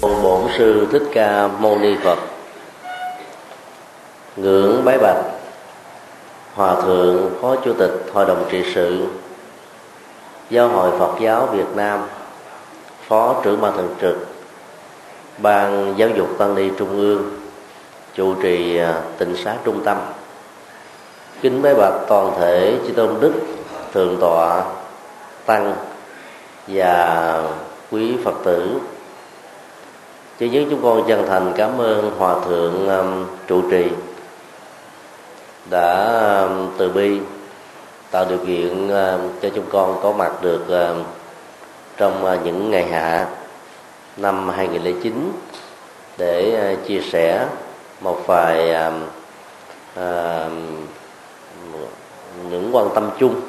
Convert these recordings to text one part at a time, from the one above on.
bổn sư thích ca mâu ni phật, ngưỡng bái bạch, hòa thượng phó chủ tịch hội đồng trị sự, giáo hội phật giáo việt nam, phó trưởng ban thường trực, ban giáo dục tăng ni trung ương, chủ trì tỉnh tịnh xá trung tâm. Kính bái bạch toàn thể chư tôn đức, thượng tọa, tăng và quý phật tử chứ nhất chúng con chân thành cảm ơn Hòa Thượng um, trụ trì đã um, từ bi tạo điều kiện uh, cho chúng con có mặt được uh, trong uh, những ngày hạ năm 2009 để uh, chia sẻ một vài uh, uh, những quan tâm chung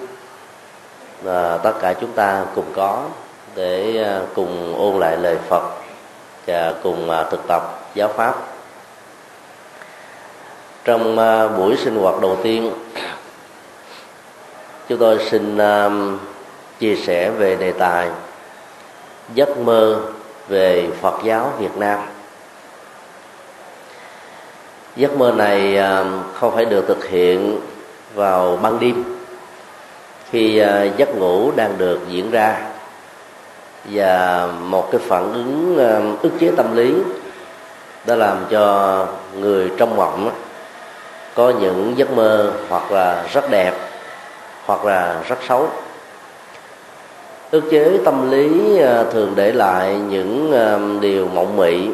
mà tất cả chúng ta cùng có để uh, cùng ôn lại lời Phật cùng à, thực tập giáo pháp. Trong à, buổi sinh hoạt đầu tiên, chúng tôi xin à, chia sẻ về đề tài giấc mơ về Phật giáo Việt Nam. Giấc mơ này không phải được thực hiện vào ban đêm, khi giấc ngủ đang được diễn ra và một cái phản ứng um, ức chế tâm lý đã làm cho người trong mộng có những giấc mơ hoặc là rất đẹp, hoặc là rất xấu. Ức chế tâm lý à, thường để lại những um, điều mộng mị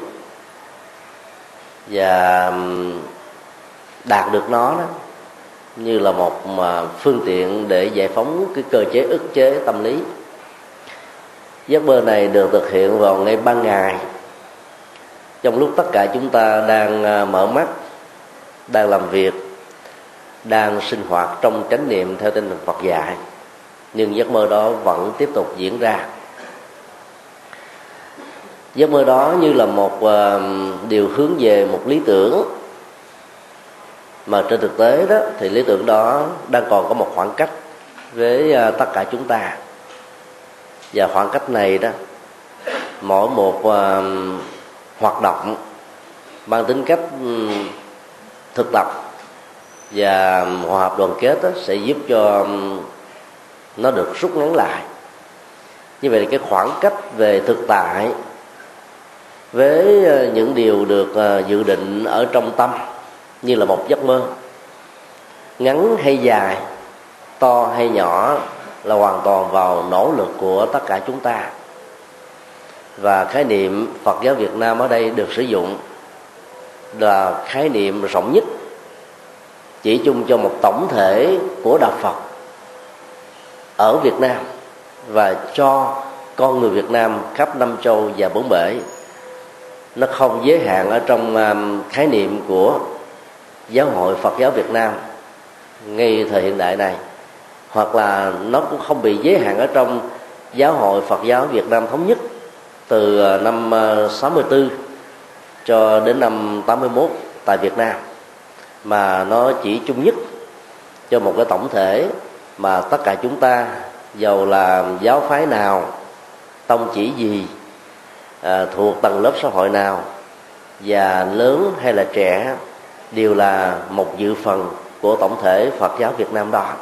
và um, đạt được nó đó, như là một phương tiện để giải phóng cái cơ chế ức chế tâm lý giấc mơ này được thực hiện vào ngay ban ngày. Trong lúc tất cả chúng ta đang à, mở mắt, đang làm việc, đang sinh hoạt trong chánh niệm theo tinh thần Phật dạy, nhưng giấc mơ đó vẫn tiếp tục diễn ra. Giấc mơ đó như là một à, điều hướng về một lý tưởng. Mà trên thực tế đó, thì lý tưởng đó đang còn có một khoảng cách với à, tất cả chúng ta và khoảng cách này đó mỗi một uh, hoạt động mang tính cách ừ, thực tập và hòa hợp đoàn kết đó, sẽ giúp cho ừ, nó được rút ngắn lại. Như vậy cái khoảng cách về thực tại với ờ, những điều được ờ, dự định ở trong tâm như là một giấc mơ ngắn hay dài to hay nhỏ là hoàn toàn vào nỗ lực của tất cả chúng ta. Và khái niệm Phật giáo Việt Nam ở đây được sử dụng là khái niệm rộng nhất, chỉ chung cho một tổng thể của đạo Phật ở Việt Nam và cho con người Việt Nam khắp năm châu và bốn bể. Nó không giới hạn ở trong um, khái niệm của giáo hội Phật giáo Việt Nam ngay thời hiện đại này hoặc là nó cũng không bị giới hạn ở trong giáo hội Phật giáo Việt Nam thống nhất từ ờ, năm ờ, 64 cho đến năm 81 tại Việt Nam. Mà nó chỉ chung nhất cho một cái tổng thể mà tất cả chúng ta giàu là giáo phái nào tông chỉ gì à, thuộc tầng lớp xã hội nào và lớn hay là trẻ đều là một dự phần của tổng thể Phật giáo Việt Nam đó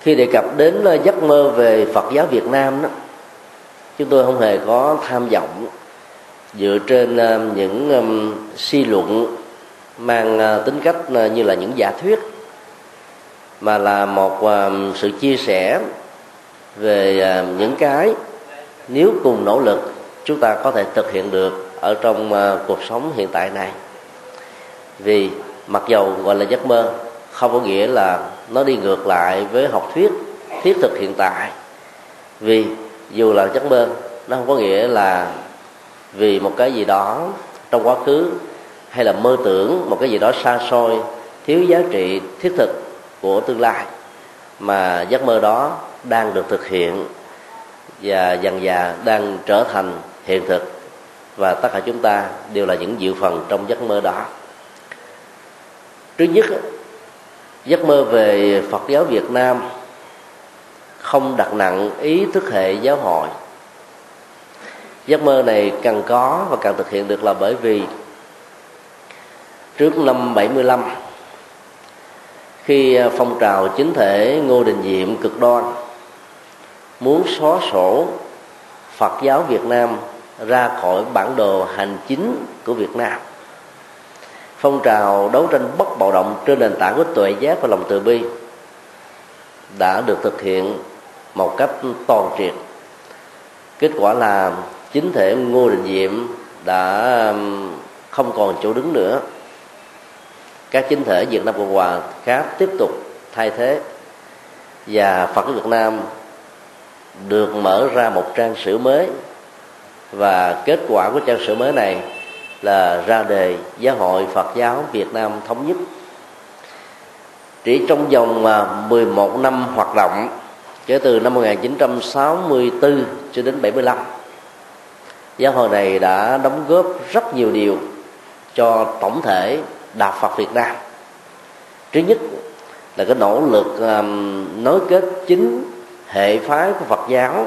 khi đề cập đến giấc mơ về Phật giáo Việt Nam đó, chúng tôi không hề có tham vọng dựa trên ờ, những suy luận mang ờ, tính cách ờ, như là những giả thuyết, mà là một sự chia sẻ về những cái nếu cùng nỗ lực chúng ta có thể thực hiện được ở trong cuộc sống hiện tại này. Vì mặc dầu gọi là giấc mơ không có nghĩa là nó đi ngược lại với học thuyết thiết thực hiện tại. Vì dù là giấc mơ nó không có nghĩa là vì một cái gì đó trong quá khứ, hay là mơ tưởng một cái gì đó xa xôi, thiếu giá trị thiết thực của tương lai, mà giấc mơ đó đang được thực hiện và dần dà đang trở thành hiện thực. Và tất cả chúng ta đều là những dự phần trong giấc mơ đó. Trước nhất giấc mơ về phật giáo việt nam không đặt nặng ý thức hệ giáo hội. Giấc mơ này cần có và cần thực hiện được là bởi vì trước năm 75 khi phong trào chính thể Ngô Đình Diệm cực đoan, muốn xóa sổ Phật giáo Việt Nam ra khỏi bản đồ hành chính của Việt Nam phong trào đấu tranh bất bạo động trên nền tảng của tuệ giác và lòng từ bi đã được thực hiện một cách toàn triệt. Kết quả là chính thể ngô đình diệm đã không còn chỗ đứng nữa. Các chính thể việt nam cộng hòa khác tiếp tục thay thế và phật việt nam được mở ra một trang sử mới. Và kết quả của trang sử mới này là ra đề giáo hội Phật giáo Việt Nam thống nhất. Chỉ trong vòng à, 11 năm hoạt động kể từ năm 1964 cho đến 75 giáo hội này đã đóng góp rất nhiều điều cho tổng thể đạo Phật Việt Nam. Thứ nhất là cái nỗ lực um, nối kết chính hệ phái của Phật giáo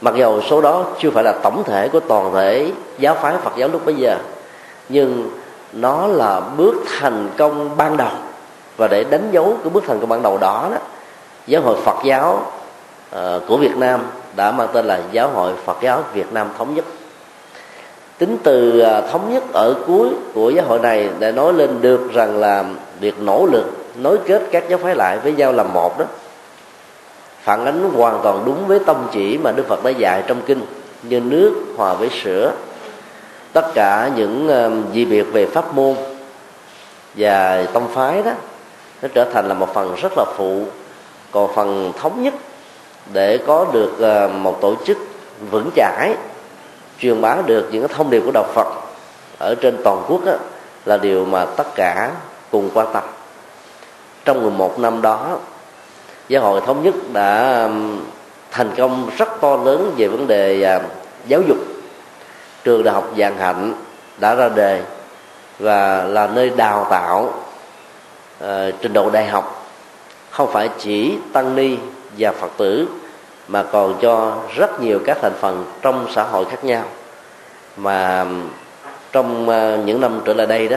mặc dầu số đó chưa phải là tổng thể của toàn thể giáo phái Phật giáo lúc bấy giờ nhưng nó là bước thành công ban đầu. Và để đánh dấu cái bước thành công ban đầu đó, đó giáo hội Phật giáo uh, của Việt Nam đã mang tên là giáo hội Phật giáo Việt Nam thống nhất. Tính từ uh, thống nhất ở cuối của giáo hội này để nói lên được rằng là việc nỗ lực nối kết các giáo phái lại với nhau làm một đó phản ánh hoàn toàn đúng với tông chỉ mà Đức Phật đã dạy trong kinh như nước hòa với sữa. Tất cả những um, dị biệt về pháp môn và tông phái đó nó trở thành là một phần rất là phụ còn phần thống nhất để có được uh, một tổ chức vững chãi truyền bá được những cái thông điệp của đạo Phật ở trên toàn quốc đó, là điều mà tất cả cùng quan tâm. Trong 11 năm đó giáo hội thống nhất đã thành công rất to lớn về vấn đề à, giáo dục. Trường đại học vạn hạnh đã ra đề và là nơi đào tạo uh, trình độ đại học. Không phải chỉ tăng ni và phật tử mà còn cho rất nhiều các thành phần trong xã hội khác nhau. Mà trong uh, những năm trở lại đây đó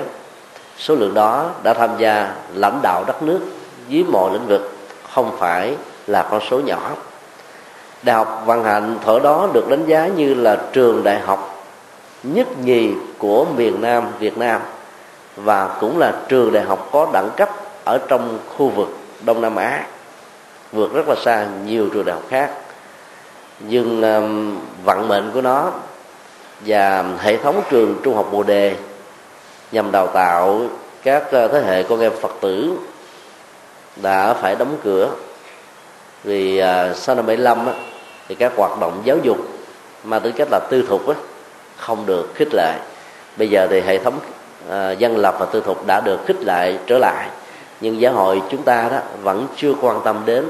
số lượng đó đã tham gia lãnh đạo đất nước dưới mọi lĩnh vực không phải là con số nhỏ. Đại học văn hạnh thở đó được đánh giá như là trường đại học nhất nhì của miền nam việt nam và cũng là trường đại học có đẳng cấp ở trong khu vực đông nam á vượt rất là xa nhiều trường đại học khác. Nhưng um, vận mệnh của nó và hệ thống trường trung học bồ đề nhằm đào tạo các uh, thế hệ con em phật tử đã phải đóng cửa. Vì à, sau năm 75 á, thì các hoạt động giáo dục mà tính cách là tư thục á, không được khích lệ. Bây giờ thì hệ thống à, dân lập và tư thục đã được khích lệ trở lại. Nhưng giáo hội chúng ta đó vẫn chưa quan tâm đến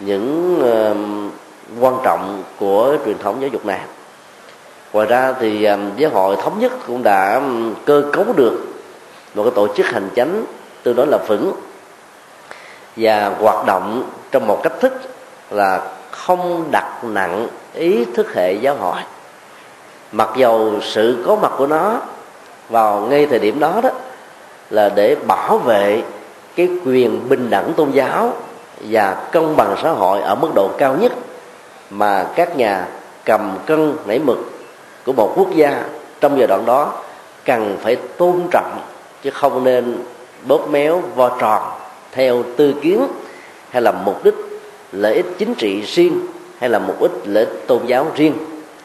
những à, quan trọng của truyền thống giáo dục này. Ngoài ra thì à, giáo hội thống nhất cũng đã cơ cấu được một cái tổ chức hành chánh tương đối là vững và hoạt động trong một cách thức là không đặt nặng ý thức hệ giáo hội. Mặc dầu sự có mặt của nó vào ngay thời điểm đó đó, là để bảo vệ cái quyền bình đẳng tôn giáo và công bằng xã hội ở mức độ cao nhất mà các nhà cầm cân nảy mực của một quốc gia trong giai đoạn đó cần phải tôn trọng chứ không nên bóp méo vo tròn theo tư kiến hay là mục đích lợi ích chính trị riêng hay là mục đích lợi ích tôn giáo riêng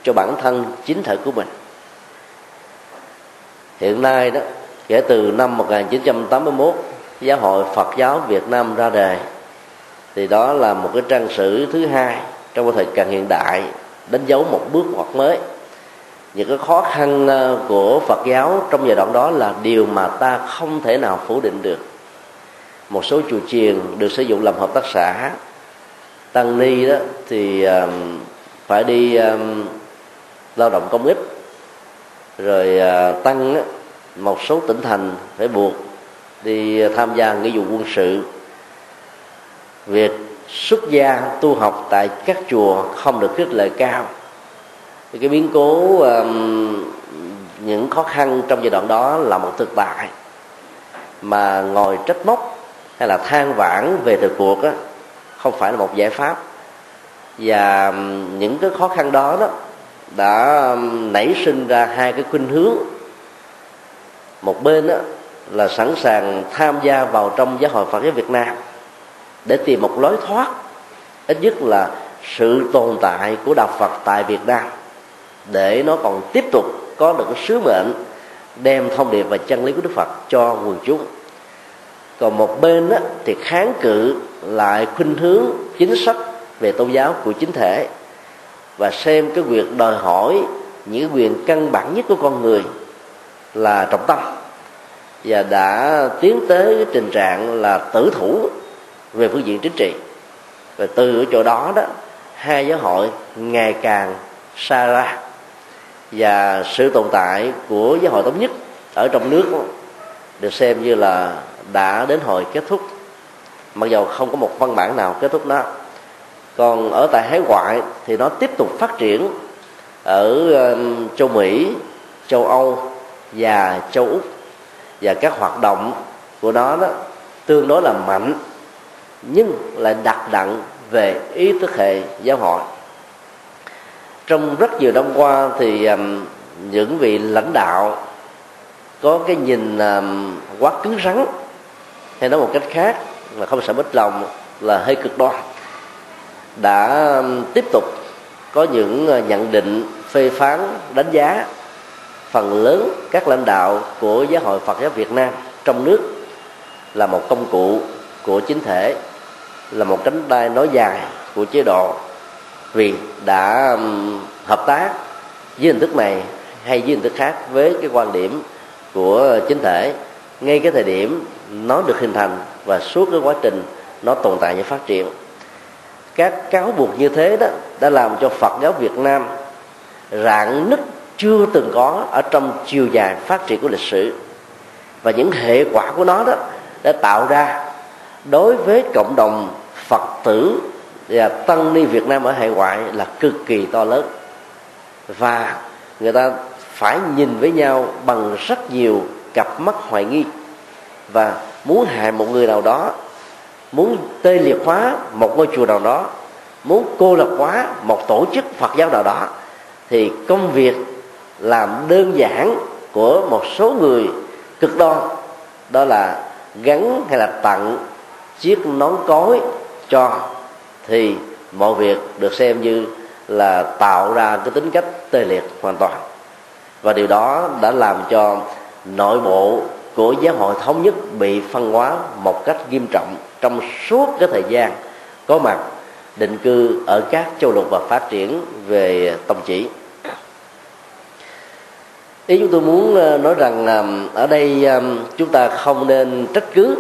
cho bản thân chính thể của mình. Hiện nay đó, kể từ năm 1981 giáo hội Phật giáo Việt Nam ra đời, thì đó là một cái trang sử thứ hai trong thời càng hiện đại, đánh dấu một bước ngoặt mới. Những cái khó khăn ờ, của Phật giáo trong giai đoạn đó là điều mà ta không thể nào phủ định được một số chùa chiền được sử dụng làm hợp tác xã. Tăng ni đó thì um, phải đi um, lao động công ích. Rồi uh, tăng á một số tỉnh thành phải buộc đi tham gia nghĩa vụ quân sự. Việc xuất gia tu học tại các chùa không được khích lệ cao. Cái biến cố um, những khó khăn trong giai đoạn đó là một thực tại mà ngồi trách móc hay là than vãn về thời cuộc á, không phải là một giải pháp. Và những cái khó khăn đó đó đã nảy sinh ra hai cái khuynh hướng. Một bên đó là sẵn sàng tham gia vào trong giáo hội Phật giáo Việt Nam để tìm một lối thoát ít nhất là sự tồn tại của đạo Phật tại Việt Nam để nó còn tiếp tục có được cái sứ mệnh đem thông điệp và chân lý của Đức Phật cho quần chúng còn một bên á, thì kháng cự lại khuynh hướng chính sách về tôn giáo của chính thể và xem cái việc đòi hỏi những quyền căn bản nhất của con người là trọng tâm. Và đã tiến tới cái tình trạng là tử thủ về phương diện chính trị. Và từ ở chỗ đó đó, hai giáo hội ngày càng xa ra. Và sự tồn tại của giáo hội thống nhất ở trong nước được xem như là đã đến hồi kết thúc. Mặc dầu không có một văn bản nào kết thúc nó còn ở tại hải ngoại thì nó tiếp tục phát triển ở um, châu mỹ, châu âu và châu úc. Và các hoạt động của nó đó tương đối là mạnh, nhưng lại đặt nặng về ý thức hệ giáo hội. Trong rất nhiều năm qua thì um, những vị lãnh đạo có cái nhìn um, quá cứng rắn hay nói một cách khác là không sợ mất lòng là hơi cực đoan. Đã tiếp tục có những ờ, nhận định, phê phán, đánh giá phần lớn các lãnh đạo của giáo hội Phật giáo Việt Nam trong nước là một công cụ của chính thể, là một cánh tay nói dài của chế độ vì đã hợp tác với hình thức này hay với hình thức khác với cái quan điểm của chính thể. Ngay cái thời điểm nó được hình thành và suốt cái quá trình nó tồn tại và phát triển. Các cáo buộc như thế đó đã làm cho Phật giáo Việt Nam rạn nứt chưa từng có ở trong chiều dài phát triển của lịch sử. Và những hệ quả của nó đó đã tạo ra đối với cộng đồng Phật tử và tăng ni Việt Nam ở hải ngoại là cực kỳ to lớn. Và người ta phải nhìn với nhau bằng rất nhiều cặp mắt hoài nghi và muốn hại một người nào đó, muốn tê liệt hóa một ngôi chùa nào đó, muốn cô lập hóa một tổ chức Phật giáo nào đó, thì công việc làm đơn giản của một số người cực đoan, đó là gắn hay là tặng chiếc nón cối cho, thì mọi việc được xem như là tạo ra cái tính cách tê liệt hoàn toàn. Và điều đó đã làm cho nội bộ của giáo hội thống nhất bị phân hóa một cách nghiêm trọng trong suốt cái thời gian có mặt định cư ở các châu lục và phát triển về tông chỉ. Ý chúng tôi muốn ờ, nói rằng ở đây ờ, chúng ta không nên trách cứ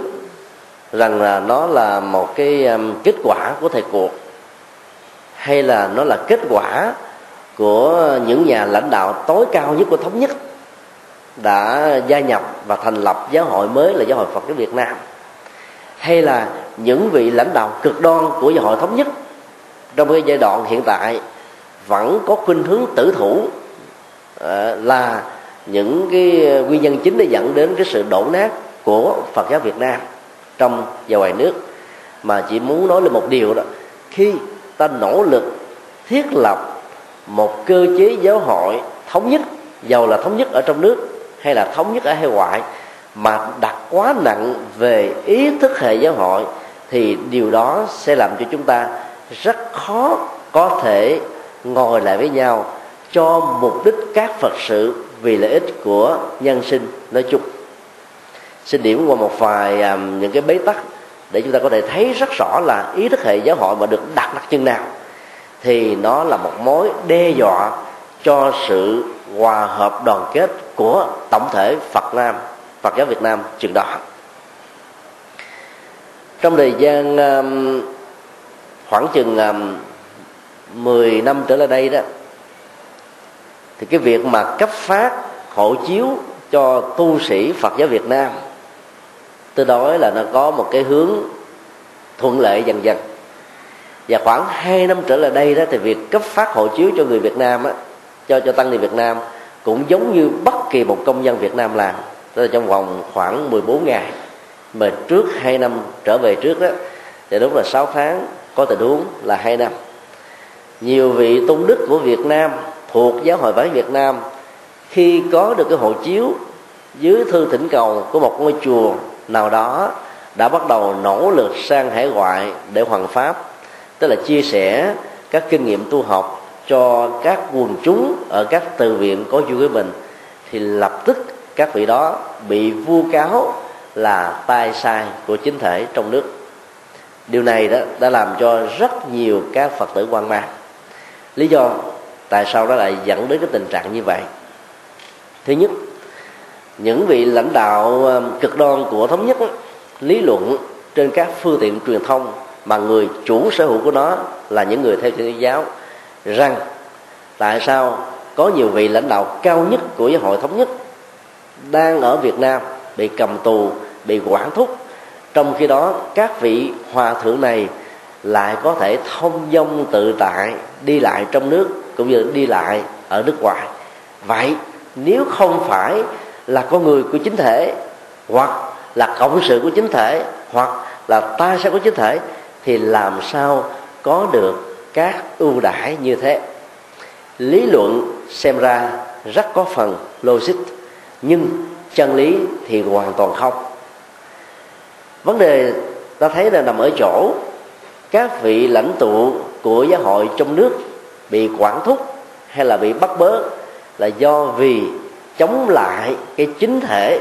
rằng là nó là một cái ờ, kết quả của thời cuộc hay là nó là kết quả của những nhà lãnh đạo tối cao nhất của thống nhất đã gia nhập và thành lập giáo hội mới là giáo hội Phật giáo Việt Nam. Hay là những vị lãnh đạo cực đoan của giáo hội thống nhất. Trong cái giai đoạn hiện tại, vẫn có khuynh hướng tử thủ ờ, là những cái nguyên nhân chính để dẫn đến cái sự đổ nát của Phật giáo Việt Nam trong và ngoài nước. Mà chỉ muốn nói lên một điều đó, khi ta nỗ lực thiết lập một cơ chế giáo hội thống nhất, giàu là thống nhất ở trong nước hay là thống nhất ở hải ngoại mà đặt quá nặng về ý thức hệ giáo hội thì điều đó sẽ làm cho chúng ta rất khó có thể ngồi lại với nhau cho mục đích các phật sự vì lợi ích của nhân sinh nói chung. Xin điểm qua một vài um, những cái bế tắc để chúng ta có thể thấy rất rõ là ý thức hệ giáo hội mà được đặt đặt chân nào thì nó là một mối đe dọa cho sự hòa hợp đoàn kết của tổng thể Phật Nam Phật giáo Việt Nam chừng đó. Trong thời gian um, khoảng chừng um, 10 năm trở lại đây đó thì cái việc mà cấp phát hộ chiếu cho tu sĩ Phật giáo Việt Nam tôi nói là nó có một cái hướng thuận lợi dần dần. Và khoảng 2 năm trở lại đây đó thì việc cấp phát hộ chiếu cho người Việt Nam á, cho cho tăng ni Việt Nam cũng giống như bất kỳ một công dân Việt Nam làm tức là trong vòng khoảng 14 ngày mà trước 2 năm trở về trước đó, thì đúng là 6 tháng có tình huống là 2 năm. Nhiều vị tôn đức của Việt Nam thuộc giáo hội Phật Việt Nam, khi có được cái hộ chiếu dưới thư thỉnh cầu của một ngôi chùa nào đó, đã bắt đầu nỗ lực sang hải ngoại để hoàn pháp. Tức là chia sẻ các kinh nghiệm tu học cho các quần chúng ở các từ viện có vui với mình, thì lập tức các vị đó bị vu cáo là tai sai của chính thể trong nước. Điều này đó đã làm cho rất nhiều các phật tử quan mang. Lý do tại sao nó lại dẫn đến cái tình trạng như vậy? Thứ nhất, những vị lãnh đạo um, cực đoan của thống nhất lý luận trên các phương tiện truyền thông mà người chủ sở hữu của nó là những người theo thiên giáo rằng tại sao có nhiều vị lãnh đạo cao nhất của giáo hội thống nhất đang ở Việt Nam bị cầm tù, bị quản thúc, trong khi đó các vị hòa thượng này lại có thể thông dong tự tại đi lại trong nước cũng như đi lại ở nước ngoài. Vậy nếu không phải là con người của chính thể, hoặc là cộng sự của chính thể, hoặc là ta sẽ có chính thể, thì làm sao có được các ưu đãi như thế. Lý luận xem ra rất có phần logic, nhưng chân lý thì hoàn toàn không. Vấn đề ta thấy là nằm ở chỗ, các vị lãnh tụ của giáo hội trong nước bị quản thúc hay là bị bắt bớ là do vì chống lại cái chính thể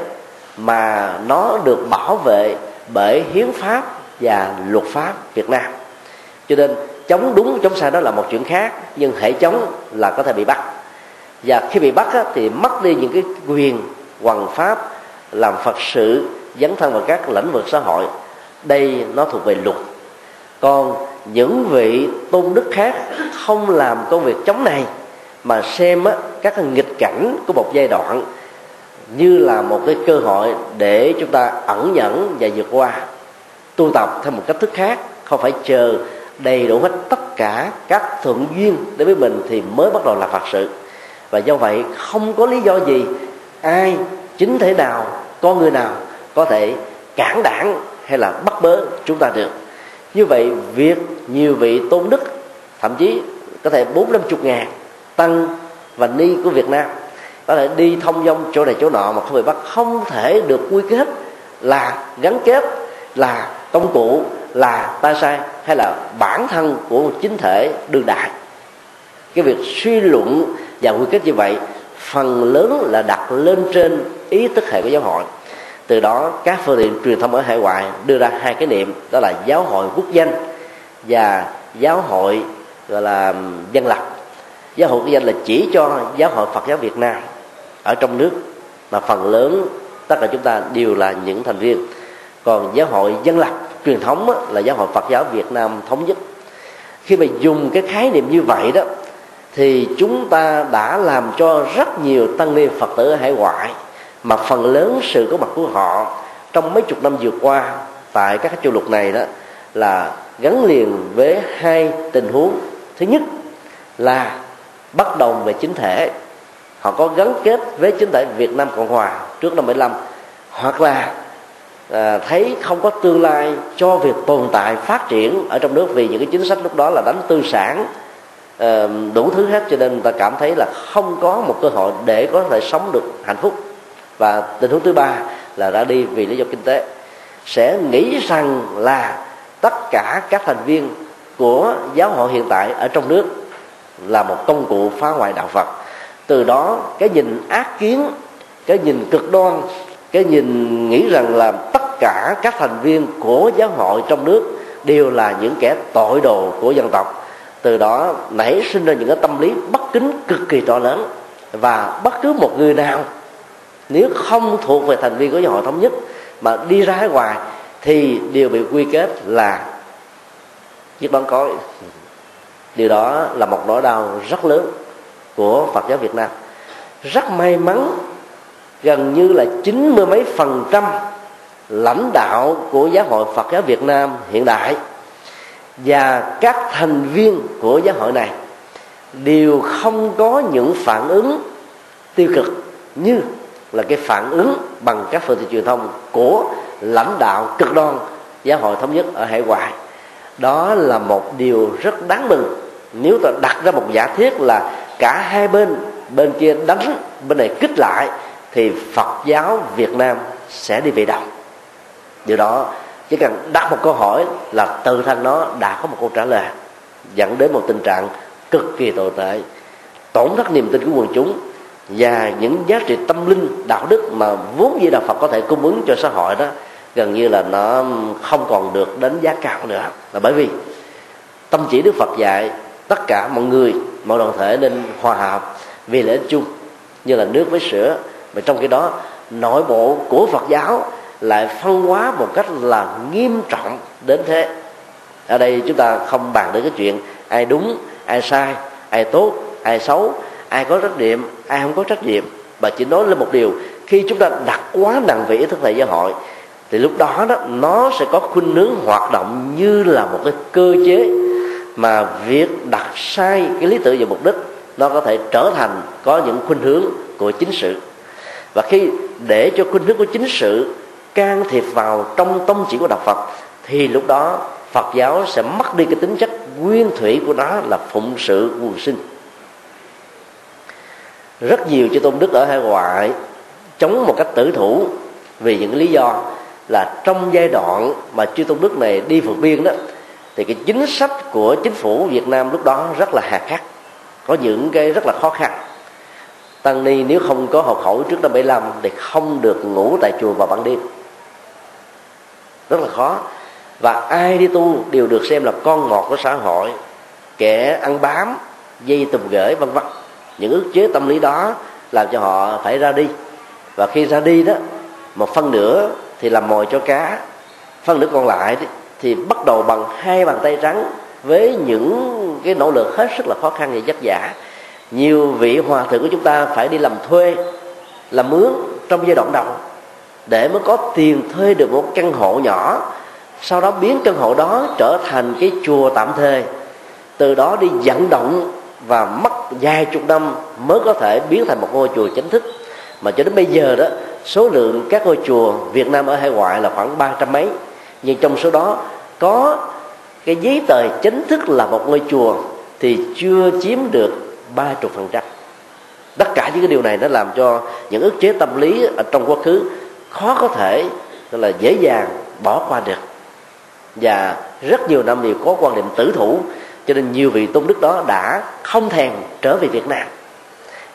mà nó được bảo vệ bởi hiến pháp và luật pháp Việt Nam. Cho nên chống đúng chống sai đó là một chuyện khác nhưng hệ chống là có thể bị bắt. Và khi bị bắt á, thì mất đi những cái quyền hoàng pháp làm phật sự dấn thân vào các lĩnh vực xã hội. Đây nó thuộc về luật. Còn những vị tôn đức khác không làm công việc chống này mà xem á, các nghịch cảnh của một giai đoạn như là một cái cơ hội để chúng ta ẩn nhẫn và vượt qua tu tập theo một cách thức khác không phải chờ đầy đủ hết tất cả các thuận duyên đối với mình thì mới bắt đầu là phật sự. Và do vậy, không có lý do gì ai, chính thể nào, con người nào có thể cản đảng hay là bắt bớ chúng ta được. Như vậy, việc nhiều vị tôn đức, thậm chí có thể bốn năm chục ngàn tăng và ni của việt nam, có thể đi thông dong chỗ này chỗ nọ mà không bị bắt, không thể được quy kết là gắn kết, là công cụ là ta sai hay là bản thân của một chính thể đương đại? Cái việc suy luận và quy kết như vậy phần lớn là đặt lên trên ý thức hệ của giáo hội. Từ đó, các phương tiện truyền thông ở hải ngoại đưa ra hai cái niệm, đó là giáo hội quốc danh và giáo hội, gọi là, dân lập. Giáo hội quốc danh là chỉ cho giáo hội phật giáo việt nam ở trong nước, mà phần lớn, tất cả chúng ta đều là những thành viên. Còn giáo hội dân lập truyền thống là giáo hội phật giáo việt nam thống nhất. Khi mà dùng cái khái niệm như vậy đó, thì chúng ta đã làm cho rất nhiều tăng ni phật tử ở hải ngoại, mà phần lớn sự có mặt của họ trong mấy chục năm vừa qua tại các châu lục này đó là gắn liền với hai tình huống. Thứ nhất là bất đồng về chính thể. Họ có gắn kết với chính thể Việt Nam Cộng Hòa trước năm 75 hoặc là à, thấy không có tương lai cho việc tồn tại phát triển ở trong nước vì những cái chính sách lúc đó là đánh tư sản à, đủ thứ hết cho nên người ta cảm thấy là không có một cơ hội để có thể sống được hạnh phúc. Và tình huống thứ ba là đã đi vì lý do kinh tế. Sẽ nghĩ rằng là tất cả các thành viên của giáo hội hiện tại ở trong nước là một công cụ phá hoại đạo Phật. Từ đó cái nhìn ác kiến cái nhìn cực đoan cái nhìn nghĩ rằng là tất cả các thành viên của giáo hội trong nước đều là những kẻ tội đồ của dân tộc. Từ đó nảy sinh ra những cái tâm lý bất kính cực kỳ to lớn. Và bất cứ một người nào, nếu không thuộc về thành viên của giáo hội thống nhất mà đi ra ngoài thì đều bị quy kết là giết bắn cối. Điều đó là một nỗi đau rất lớn của Phật giáo Việt Nam. Rất may mắn gần như là chín mươi mấy phần trăm lãnh đạo của giáo hội Phật giáo Việt Nam hiện đại. Và các thành viên của giáo hội này đều không có những phản ứng tiêu cực như là cái phản ứng bằng các phương tiện truyền thông của lãnh đạo cực đoan giáo hội thống nhất ở hải ngoại. Đó là một điều rất đáng mừng. Nếu ta đặt ra một giả thiết là cả hai bên bên kia đánh, bên này kích lại thì phật giáo việt nam sẽ đi về đâu điều đó chỉ cần đặt một câu hỏi là tự thân nó đã có một câu trả lời, dẫn đến một tình trạng cực kỳ tồi tệ, tổn thất niềm tin của quần chúng và những giá trị tâm linh, đạo đức mà vốn dĩ đạo Phật có thể cung ứng cho xã hội đó, gần như là nó không còn được đánh giá cao nữa. Là bởi vì tâm chỉ Đức Phật dạy tất cả mọi người, mọi đoàn thể nên hòa hợp vì lợi ích chung, như là nước với sữa mà trong khi đó, nội bộ của Phật giáo lại phân hóa một cách là nghiêm trọng đến thế. Ở đây chúng ta không bàn đến cái chuyện ai đúng, ai sai, ai tốt, ai xấu, ai có trách nhiệm, ai không có trách nhiệm. Và chỉ nói lên một điều, khi chúng ta đặt quá nặng về ý thức hệ giáo hội, thì lúc đó đó, nó sẽ có khuynh hướng hoạt động như là một cái cơ chế mà việc đặt sai cái lý tưởng và mục đích, nó có thể trở thành có những khuynh hướng của chính sự và khi để cho khuynh hướng của chính sự can thiệp vào trong tông chỉ của đạo Phật, thì lúc đó Phật giáo sẽ mất đi cái tính chất nguyên thủy của nó là phụng sự quần sinh. Rất nhiều chư tôn đức ở hải ngoại chống một cách tử thủ vì những lý do là trong giai đoạn mà chư tôn đức này đi vượt biên đó, thì cái chính sách của chính phủ Việt Nam lúc đó rất là hà khắc, có những cái rất là khó khăn tăng ni nếu không có học khẩu trước năm 75 thì không được ngủ tại chùa vào ban đêm. Rất là khó. Và ai đi tu đều được xem là con ngọt của xã hội. Kẻ ăn bám, dây tùm gửi, vân vân. Những ức chế tâm lý đó làm cho họ phải ra đi. Và khi ra đi đó, một phân nửa thì làm mồi cho cá. Phân nửa còn lại thì bắt đầu bằng hai bàn tay trắng với những cái nỗ lực hết sức là khó khăn và vất vả nhiều vị hòa thượng của chúng ta phải đi làm thuê, làm mướn trong giai đoạn đầu để mới có tiền thuê được một căn hộ nhỏ, sau đó biến căn hộ đó trở thành cái chùa tạm thuê từ đó đi vận động và mất vài chục năm mới có thể biến thành một ngôi chùa chính thức. Mà cho đến bây giờ đó, số lượng các ngôi chùa Việt Nam ở hải ngoại là khoảng ba trăm mấy. Nhưng trong số đó có cái giấy tờ chính thức là một ngôi chùa thì chưa chiếm được ba chục phần trăm. Tất cả những cái điều này nó làm cho những ức chế tâm lý ở trong quá khứ khó có thể là, dễ dàng bỏ qua được. Và rất nhiều năm thì có quan niệm tử thủ, cho nên nhiều vị tôn đức đó đã không thèm trở về Việt Nam.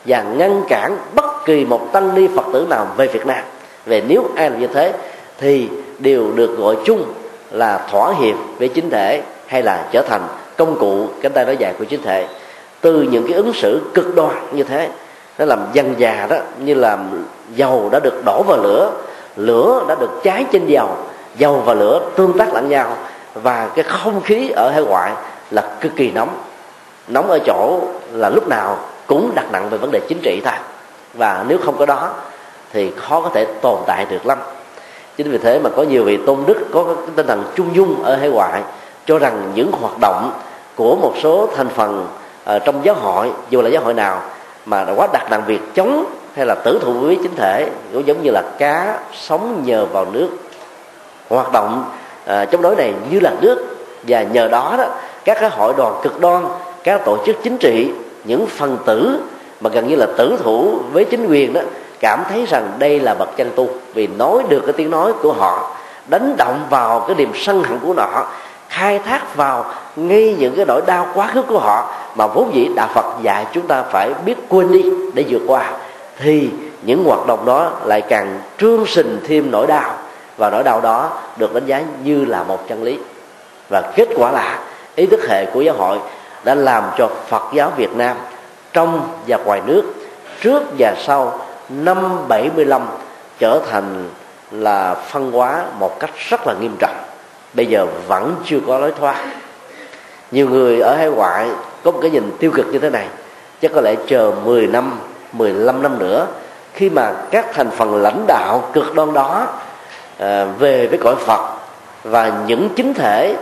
Và ngăn cản bất kỳ một tăng ni Phật tử nào về Việt Nam. Về nếu ai làm như thế, thì đều được gọi chung là thỏa hiệp với chính thể hay là trở thành công cụ. Cánh tay nói dài của chính thể từ những cái ứng xử cực đoan như thế, nó làm dần già đó, như là dầu đã được đổ vào lửa lửa đã được cháy trên dầu dầu và lửa tương tác lẫn nhau, và cái không khí ở hải ngoại là cực kỳ nóng. Nóng ở chỗ là lúc nào cũng đặt nặng về vấn đề chính trị thôi, và nếu không có đó thì khó có thể tồn tại được lắm. Chính vì thế mà có nhiều vị tôn đức, có cái tinh thần trung dung ở hải ngoại cho rằng những hoạt động của một số thành phần ở trong giáo hội dù là giáo hội nào mà đã quá đặt làm việc chống hay là tử thụ với chính thể cũng giống như là cá sống nhờ vào nước. Hoạt động à, chống đối này như là nước. Và nhờ đó đó các cái hội đoàn cực đoan các tổ chức chính trị những phần tử mà gần như là tử thủ với chính quyền đó cảm thấy rằng đây là bậc chân tu. Vì nói được cái tiếng nói của họ đánh động vào cái niềm sân hận của họ khai thác vào ngay những cái nỗi đau quá khứ của họ mà vốn dĩ đạo Phật dạy chúng ta phải biết quên đi để vượt qua. Thì những hoạt động đó lại càng trương sình thêm nỗi đau, và nỗi đau đó được đánh giá như là một chân lý. Và kết quả là ý thức hệ của giáo hội đã làm cho Phật giáo Việt Nam trong và ngoài nước trước và sau năm 75 trở thành là phân hóa một cách rất là nghiêm trọng bây giờ vẫn chưa có lối thoát. Nhiều người ở hải ngoại có một cái nhìn tiêu cực như thế này. Chắc có lẽ chờ 10 năm 15 năm nữa khi mà các thành phần lãnh đạo cực đoan đó à, về với cõi Phật và những chính thể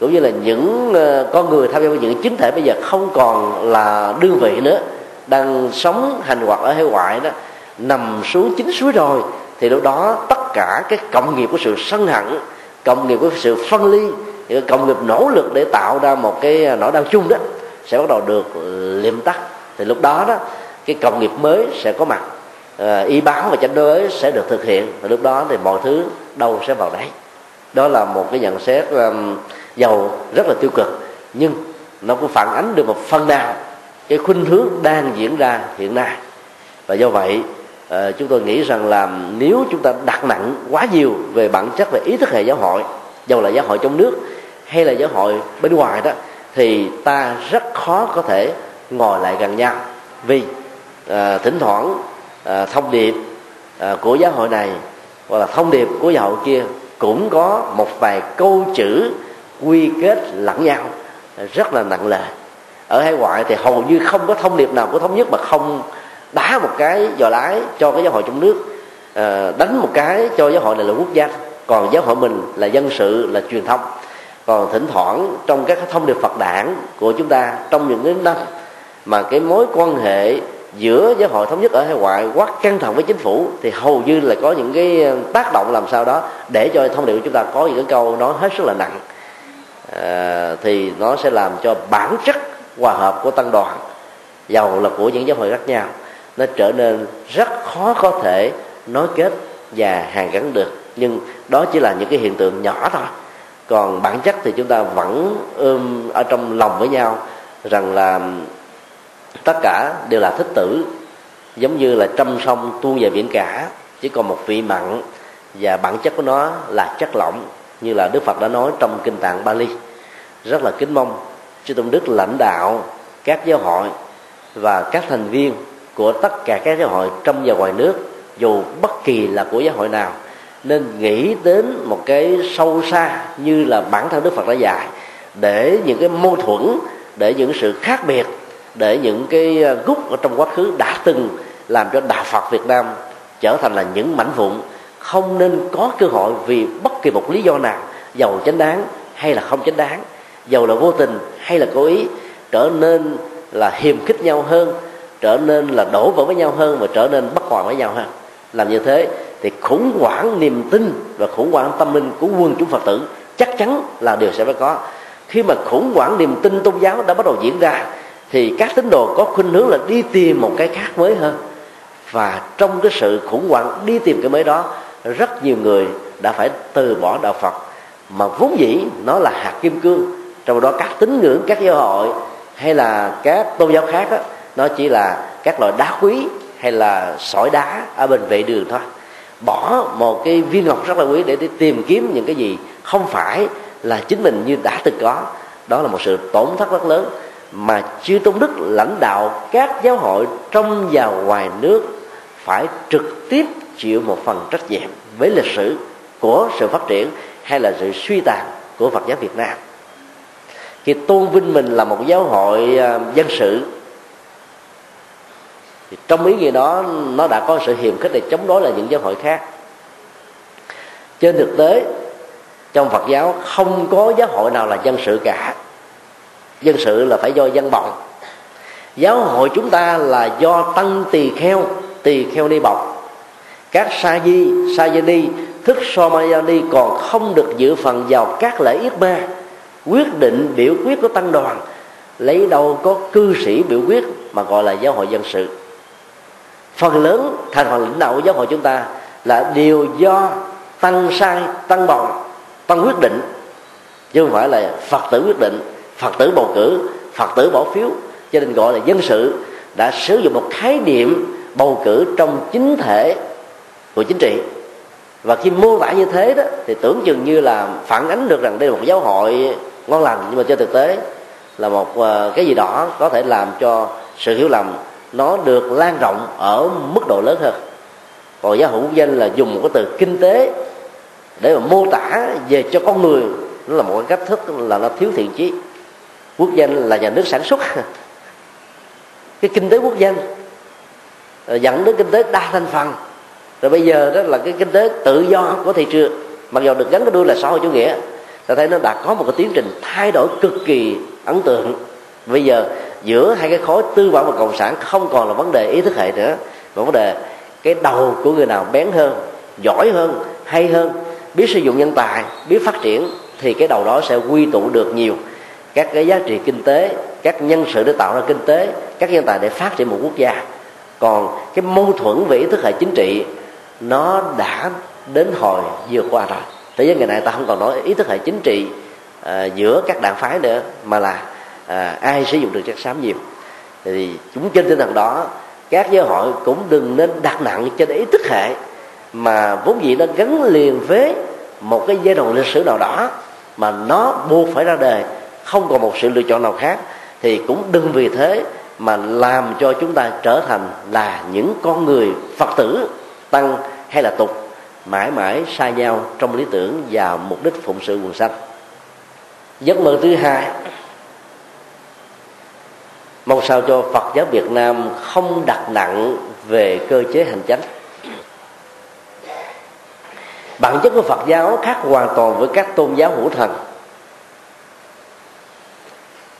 cũng như là những ờ, con người tham gia vào những chính thể bây giờ không còn là đương vị nữa đang sống hành hoạt ở hải ngoại đó nằm xuống chính suối rồi thì lúc đó tất cả cái cộng nghiệp của sự sân hận cộng nghiệp của sự phân ly cộng nghiệp nỗ lực để tạo ra một cái nỗi đau chung đó sẽ bắt đầu được liệm tắt. Thì lúc đó đó cái cộng nghiệp mới sẽ có mặt. À, y báo và chánh đối sẽ được thực hiện. Và lúc đó thì mọi thứ đâu sẽ vào đấy. Đó là một cái nhận xét um, giàu rất là tiêu cực. Nhưng nó cũng phản ánh được một phần nào cái khuynh hướng đang diễn ra hiện nay. Và do vậy à, chúng tôi nghĩ rằng là nếu chúng ta đặt nặng quá nhiều về bản chất về ý thức hệ giáo hội dầu là giáo hội trong nước hay là giáo hội bên ngoài đó thì ta rất khó có thể ngồi lại gần nhau. Vì à, thỉnh thoảng à, thông điệp à, của giáo hội này hoặc là thông điệp của giáo hội kia cũng có một vài câu chữ quy kết lẫn nhau rất là nặng lề. Ở hải ngoại thì hầu như không có thông điệp nào của thống nhất mà không đá một cái giò lái cho cái giáo hội trong nước à, đánh một cái cho giáo hội này là quốc danh còn giáo hội mình là dân sự là truyền thông còn thỉnh thoảng trong các thông điệp Phật đảng của chúng ta trong những cái năm mà cái mối quan hệ giữa giáo hội thống nhất ở hải ngoại quá căng thẳng với chính phủ thì hầu như là có những cái ờ, tác động làm sao đó để cho thông điệp của chúng ta có những cái câu nói hết sức là nặng. À, thì nó sẽ làm cho bản chất hòa hợp của tăng đoàn giàu là của những giáo hội khác nhau nó trở nên rất khó có thể nối kết và hàn gắn được. Nhưng đó chỉ là những cái hiện tượng nhỏ thôi. Còn bản chất thì chúng ta vẫn ôm ở trong lòng với nhau rằng là tất cả đều là thích tử, giống như là trăm sông tuôn về biển cả, chỉ còn một vị mặn và bản chất của nó là chất lỏng, như là đức phật đã nói trong kinh tạng bali. Rất là kính mong chư tôn đức lãnh đạo các giáo hội và các thành viên của tất cả các giáo hội trong và ngoài nước, dù bất kỳ là của giáo hội nào. Nên nghĩ đến một cái sâu xa như là bản thân đức phật đã dạy, để những cái mâu thuẫn, để những sự khác biệt, để những cái ờ, gút ở trong quá khứ đã từng làm cho đạo phật việt nam trở thành là những mảnh vụn, không nên có cơ hội vì bất kỳ một lý do nào, giàu chánh đáng hay là không chánh đáng, giàu là vô tình hay là cố ý, trở nên là hiềm khích nhau hơn trở nên là đổ vỡ với nhau hơn và trở nên bất hòa với nhau hơn. Làm như thế thì khủng hoảng niềm tin và khủng hoảng tâm linh của quân chúng phật tử chắc chắn là điều sẽ phải có. Khi mà khủng hoảng niềm tin tôn giáo đã bắt đầu diễn ra thì các tín đồ có khuynh hướng là đi tìm một cái khác mới hơn. Và trong cái sự khủng hoảng đi tìm cái mới đó rất nhiều người đã phải từ bỏ đạo phật. Mà vốn dĩ nó là hạt kim cương. Trong đó các tín ngưỡng các giáo hội hay là các tôn giáo khác đó, nó chỉ là các loại đá quý hay là sỏi đá ở bên vệ đường thôi. Bỏ một cái viên ngọc rất là quý để, để tìm kiếm những cái gì không phải là chính mình như đã từng có. Đó là một sự tổn thất rất lớn mà chư tôn đức lãnh đạo các giáo hội trong và ngoài nước phải trực tiếp chịu một phần trách nhiệm với lịch sử của sự phát triển hay là sự suy tàn của Phật giáo Việt Nam. Khi tôn vinh mình là một giáo hội à, dân sự thì trong ý nghĩa đó, nó đã có sự hiềm khích để chống đối là những giáo hội khác. Trên thực tế, trong Phật giáo không có giáo hội nào là dân sự cả. Dân sự là phải do dân bọng giáo hội chúng ta là do tăng tỳ kheo tỳ kheo ni bọc. Các sa di sa di ni, thức somayani còn không được dự phần vào các lễ yết ma. Quyết định biểu quyết của tăng đoàn, lấy đâu có cư sĩ biểu quyết mà gọi là giáo hội dân sự phần lớn thành phần lãnh đạo của giáo hội chúng ta là đều do tăng sai, tăng bồng tăng quyết định. Chứ không phải là phật tử quyết định, phật tử bầu cử, phật tử bỏ phiếu. Cho nên gọi là dân sự đã sử dụng một khái niệm bầu cử trong chính thể của chính trị. Và khi mô tả như thế đó, thì tưởng chừng như là phản ánh được rằng đây là một giáo hội ngon lành. Nhưng mà trên thực tế là một ờ, cái gì đó có thể làm cho sự hiểu lầm nó được lan rộng ở mức độ lớn hơn. Còn giáo hội quốc danh là dùng một cái từ kinh tế để mà mô tả về cho con người. Nó là một cái cách thức là nó thiếu thiện chí. Quốc danh là nhà nước sản xuất. Cái kinh tế quốc danh ờ, dẫn đến kinh tế đa thành phần. Rồi bây giờ đó là cái kinh tế tự do của thị trường. Mặc dù được gắn cái đuôi là xã hội chủ nghĩa, ta thấy nó đã có một cái tiến trình thay đổi cực kỳ ấn tượng. Bây giờ giữa hai cái khối tư bản và cộng sản không còn là vấn đề ý thức hệ nữa mà vấn đề cái đầu của người nào bén hơn giỏi hơn hay hơn biết sử dụng nhân tài biết phát triển thì cái đầu đó sẽ quy tụ được nhiều các cái giá trị kinh tế các nhân sự để tạo ra kinh tế các nhân tài để phát triển một quốc gia. Còn cái mâu thuẫn về ý thức hệ chính trị nó đã đến hồi vừa qua rồi. Thế giới ngày nay ta không còn nói ý thức hệ chính trị uh, giữa các đảng phái nữa mà là à, ai sử dụng được chất xám nhiều. Thì chúng trên tinh thần đó các giáo hội cũng đừng nên đặt nặng trên ý thức hệ mà vốn dĩ nó gắn liền với một cái giai đoạn lịch sử nào đó mà nó buộc phải ra đời không còn một sự lựa chọn nào khác thì cũng đừng vì thế mà làm cho chúng ta trở thành là những con người phật tử tăng hay là tục mãi mãi xa nhau trong lý tưởng và mục đích phụng sự quần sanh. Giấc mơ thứ hai mong sao cho phật giáo việt nam không đặt nặng về cơ chế hành chánh. Bản chất của phật giáo khác hoàn toàn với các tôn giáo hữu thần.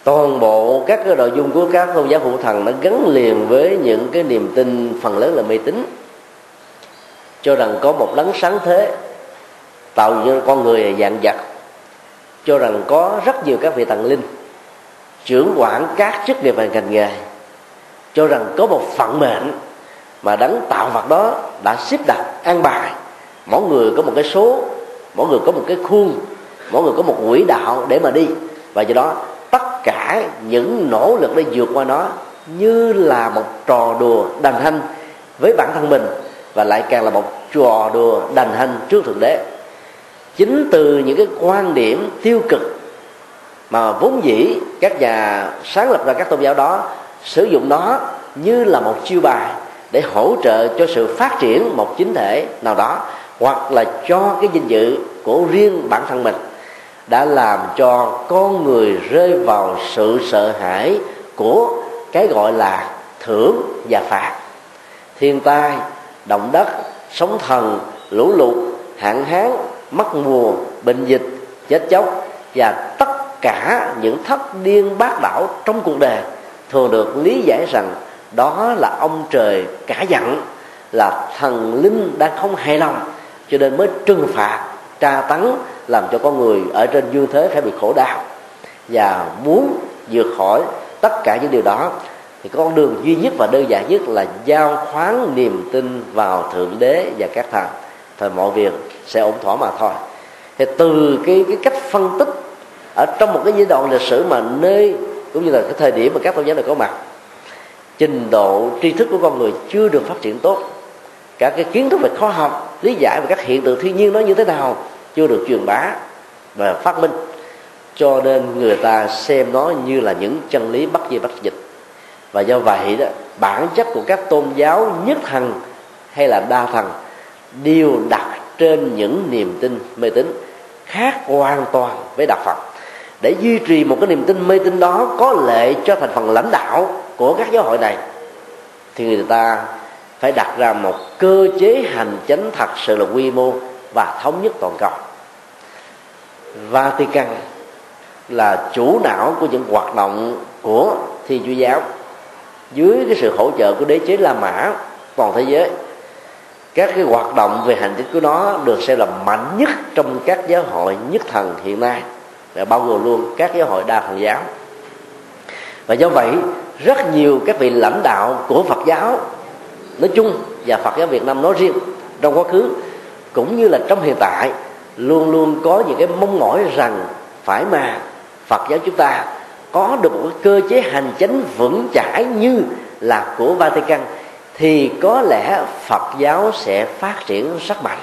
Toàn bộ các cái nội dung của các tôn giáo hữu thần nó gắn liền với những cái niềm tin phần lớn là mê tín. Cho rằng có một đấng sáng thế tạo như con người dạng vật. Cho rằng có rất nhiều các vị thần linh trưởng quản các chức nghiệp và ngành nghề cho rằng có một phận mệnh mà đấng tạo vật đó đã xếp đặt, an bài. Mỗi người có một cái số, mỗi người có một cái khuôn, mỗi người có một quỹ đạo để mà đi. Và do đó, tất cả những nỗ lực để vượt qua nó như là một trò đùa đành hanh với bản thân mình và lại càng là một trò đùa đành hanh trước thượng đế. Chính từ những cái quan điểm tiêu cực mà vốn dĩ, các nhà sáng lập ra các tôn giáo đó sử dụng nó như là một chiêu bài để hỗ trợ cho sự phát triển một chính thể nào đó, hoặc là cho cái danh dự của riêng bản thân mình đã làm cho con người rơi vào sự sợ hãi của cái gọi là thưởng và phạt. Thiên tai, động đất, sóng thần, lũ lụt, hạn hán, mất mùa, bệnh dịch, chết chóc và tất cả những thất điên bác đảo trong cuộc đời, thường được lý giải rằng đó là ông trời cả giận là thần linh đang không hài lòng, cho nên mới trừng phạt, tra tấn, làm cho con người ở trên dương thế phải bị khổ đau. Và muốn vượt khỏi tất cả những điều đó, thì con đường duy nhất và đơn giản nhất là giao khoán niềm tin vào thượng đế và các thần. Thì mọi việc sẽ ổn thỏa mà thôi. Thì từ cái cái cách phân tích ở trong một cái giai đoạn lịch sử mà nơi, cũng như là cái thời điểm mà các tôn giáo này có mặt, trình độ tri thức của con người chưa được phát triển tốt. Cả cái kiến thức về khoa học, lý giải về các hiện tượng thiên nhiên nó như thế nào chưa được truyền bá và phát minh. Cho nên người ta xem nó như là những chân lý bất di bất dịch. Và do vậy đó, bản chất của các tôn giáo nhất thần hay là đa thần đều đặt trên những niềm tin mê tín khác hoàn toàn với đạo phật để duy trì một cái niềm tin mê tín đó có lệ cho thành phần lãnh đạo của các giáo hội này, thì người ta phải đặt ra một cơ chế hành chánh thật sự là quy mô và thống nhất toàn cầu. Vatican là chủ não của những hoạt động của Thiên Chúa giáo dưới cái sự hỗ trợ của đế chế La Mã toàn thế giới. Các cái hoạt động về hành chính của nó được xem là mạnh nhất trong các giáo hội nhất thần hiện nay và bao gồm luôn các giáo hội đa thần giáo. Và do vậy, rất nhiều các vị lãnh đạo của Phật giáo nói chung và Phật giáo Việt Nam nói riêng trong quá khứ, cũng như là trong hiện tại, luôn luôn có những cái mong mỏi rằng phải mà Phật giáo chúng ta có được một cơ chế hành chính vững chãi như là của Vatican, thì có lẽ Phật giáo sẽ phát triển rất mạnh.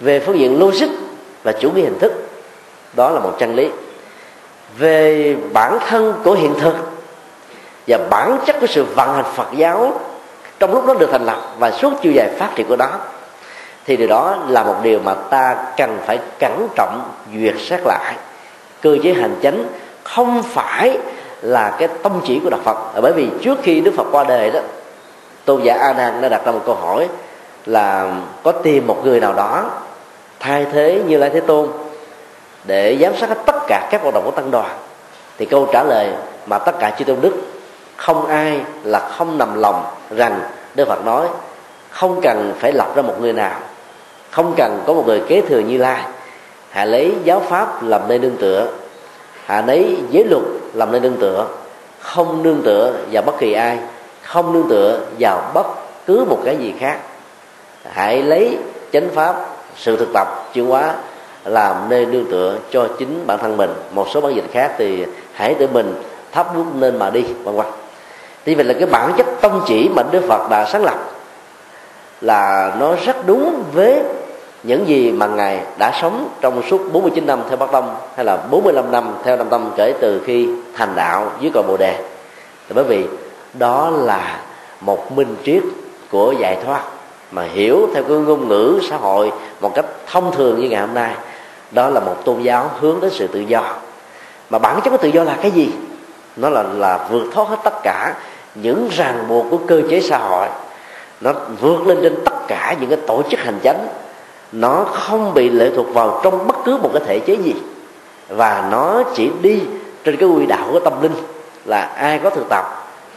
Về phương diện logic và chủ nghĩa hình thức đó là một chân lý. Về bản thân của hiện thực và bản chất của sự vận hành Phật giáo trong lúc nó được thành lập và suốt chiều dài phát triển của nó, thì điều đó là một điều mà ta cần phải cẩn trọng, duyệt xét lại. Cơ chế hành chánh không phải là cái tâm chỉ của đạo Phật. Bởi vì trước khi Đức Phật qua đời đó, tôn giả A Nan đã đặt ra một câu hỏi là có tìm một người nào đó thay thế như lai thế tôn? Để giám sát tất cả các hoạt động của tăng đoàn. Thì câu trả lời mà tất cả chư tôn đức, không ai là không nằm lòng rằng Đức Phật nói, không cần phải lập ra một người nào, không cần có một người kế thừa như lai. Hạ lấy giáo pháp làm nơi nương tựa, hạ lấy giới luật làm nơi nương tựa, không nương tựa vào bất kỳ ai, không nương tựa vào bất cứ một cái gì khác. Hãy lấy chánh pháp, sự thực tập chuyển hóa làm nơi nương tựa cho chính bản thân mình. Một số bản dịch khác thì hãy tự mình thắp bước lên mà đi, vân vân. Thì vậy là cái bản chất tông chỉ mà đức phật đã sáng lập là nó rất đúng với những gì mà ngài đã sống trong suốt 49 năm theo Bắc Tông, hay là 45 năm theo Nam Tông kể từ khi thành đạo dưới cội Bồ đề. Thì bởi vì đó là một minh triết của giải thoát mà hiểu theo cái ngôn ngữ xã hội một cách thông thường như ngày hôm nay đó là một tôn giáo hướng đến sự tự do. Mà bản chất của tự do là cái gì? Nó là là vượt thoát hết tất cả những ràng buộc của cơ chế xã hội. Nó vượt lên trên tất cả những cái tổ chức hành chánh. Nó không bị lệ thuộc vào trong bất cứ một cái thể chế gì. Và nó chỉ đi trên cái quy đạo của tâm linh là ai có thực tập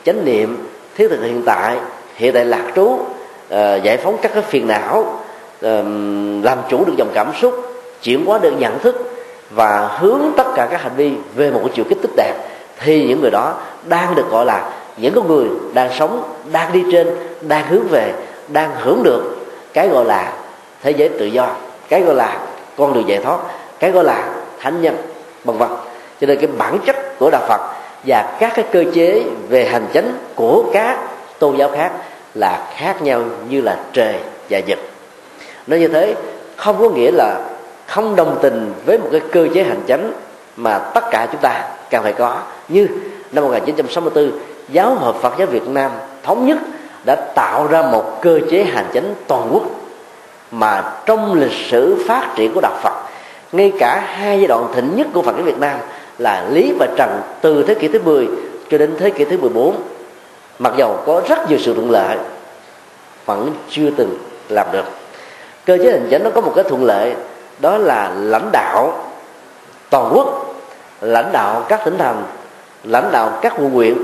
chánh niệm thiết thực hiện tại hiện tại lạc trú uh, giải phóng các cái phiền não uh, làm chủ được dòng cảm xúc chuyển hóa được nhận thức và hướng tất cả các hành vi về một chiều kích tích đẹp, thì những người đó đang được gọi là những con người đang sống, đang đi trên, đang hướng về, đang hưởng được cái gọi là thế giới tự do, cái gọi là con đường giải thoát, cái gọi là thánh nhân, vân vân. Cho nên cái bản chất của đạo phật và các cái cơ chế về hành chánh của các tôn giáo khác là khác nhau như là trời và vực. Nói như thế không có nghĩa là không đồng tình với một cái cơ chế hành chánh mà tất cả chúng ta cần phải có, như năm 1964 giáo hội Phật giáo Việt Nam thống nhất đã tạo ra một cơ chế hành chánh toàn quốc mà trong lịch sử phát triển của đạo Phật, ngay cả hai giai đoạn thịnh nhất của Phật giáo Việt Nam là Lý và Trần, từ thế kỷ thứ 10 cho đến thế kỷ thứ 14 mặc dầu có rất nhiều sự thuận lợi, vẫn chưa từng làm được. Cơ chế hành chánh nó có một cái thuận lợi đó là lãnh đạo toàn quốc, lãnh đạo các tỉnh thành, lãnh đạo các quận huyện.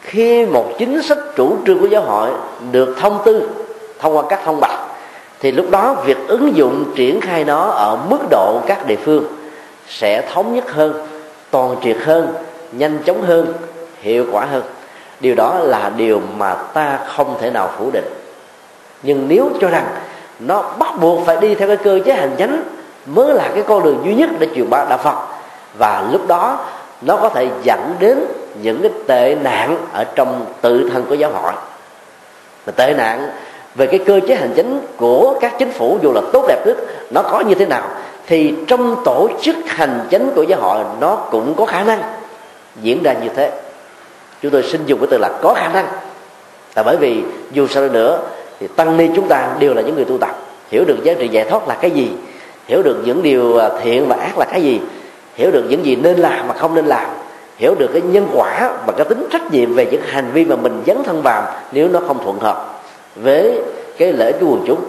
Khi một chính sách chủ trương của giáo hội được thông tư, thông qua các thông báo thì lúc đó việc ứng dụng triển khai nó ở mức độ các địa phương sẽ thống nhất hơn, toàn triệt hơn, nhanh chóng hơn, hiệu quả hơn. Điều đó là điều mà ta không thể nào phủ định. Nhưng nếu cho rằng nó bắt buộc phải đi theo cái cơ chế hành chính mới là cái con đường duy nhất để truyền bá đạo phật. Và lúc đó, nó có thể dẫn đến những cái tệ nạn ở trong tự thân của giáo hội. Và tệ nạn về cái cơ chế hành chính của các chính phủ, dù là tốt đẹp nhất, nó có như thế nào, thì trong tổ chức hành chính của giáo hội, nó cũng có khả năng diễn ra như thế. Chúng tôi xin dùng cái từ là có khả năng. Là bởi vì dù sao nữa, thì tăng ni chúng ta đều là những người tu tập. Hiểu được giá trị giải thoát là cái gì hiểu được những điều à, thiện và ác là cái gì. Hiểu được những gì nên làm mà không nên làm. Hiểu được cái nhân quả và cái tính trách nhiệm về những hành vi mà mình dấn thân vào nếu nó không thuận hợp với cái lễ của quần chúng.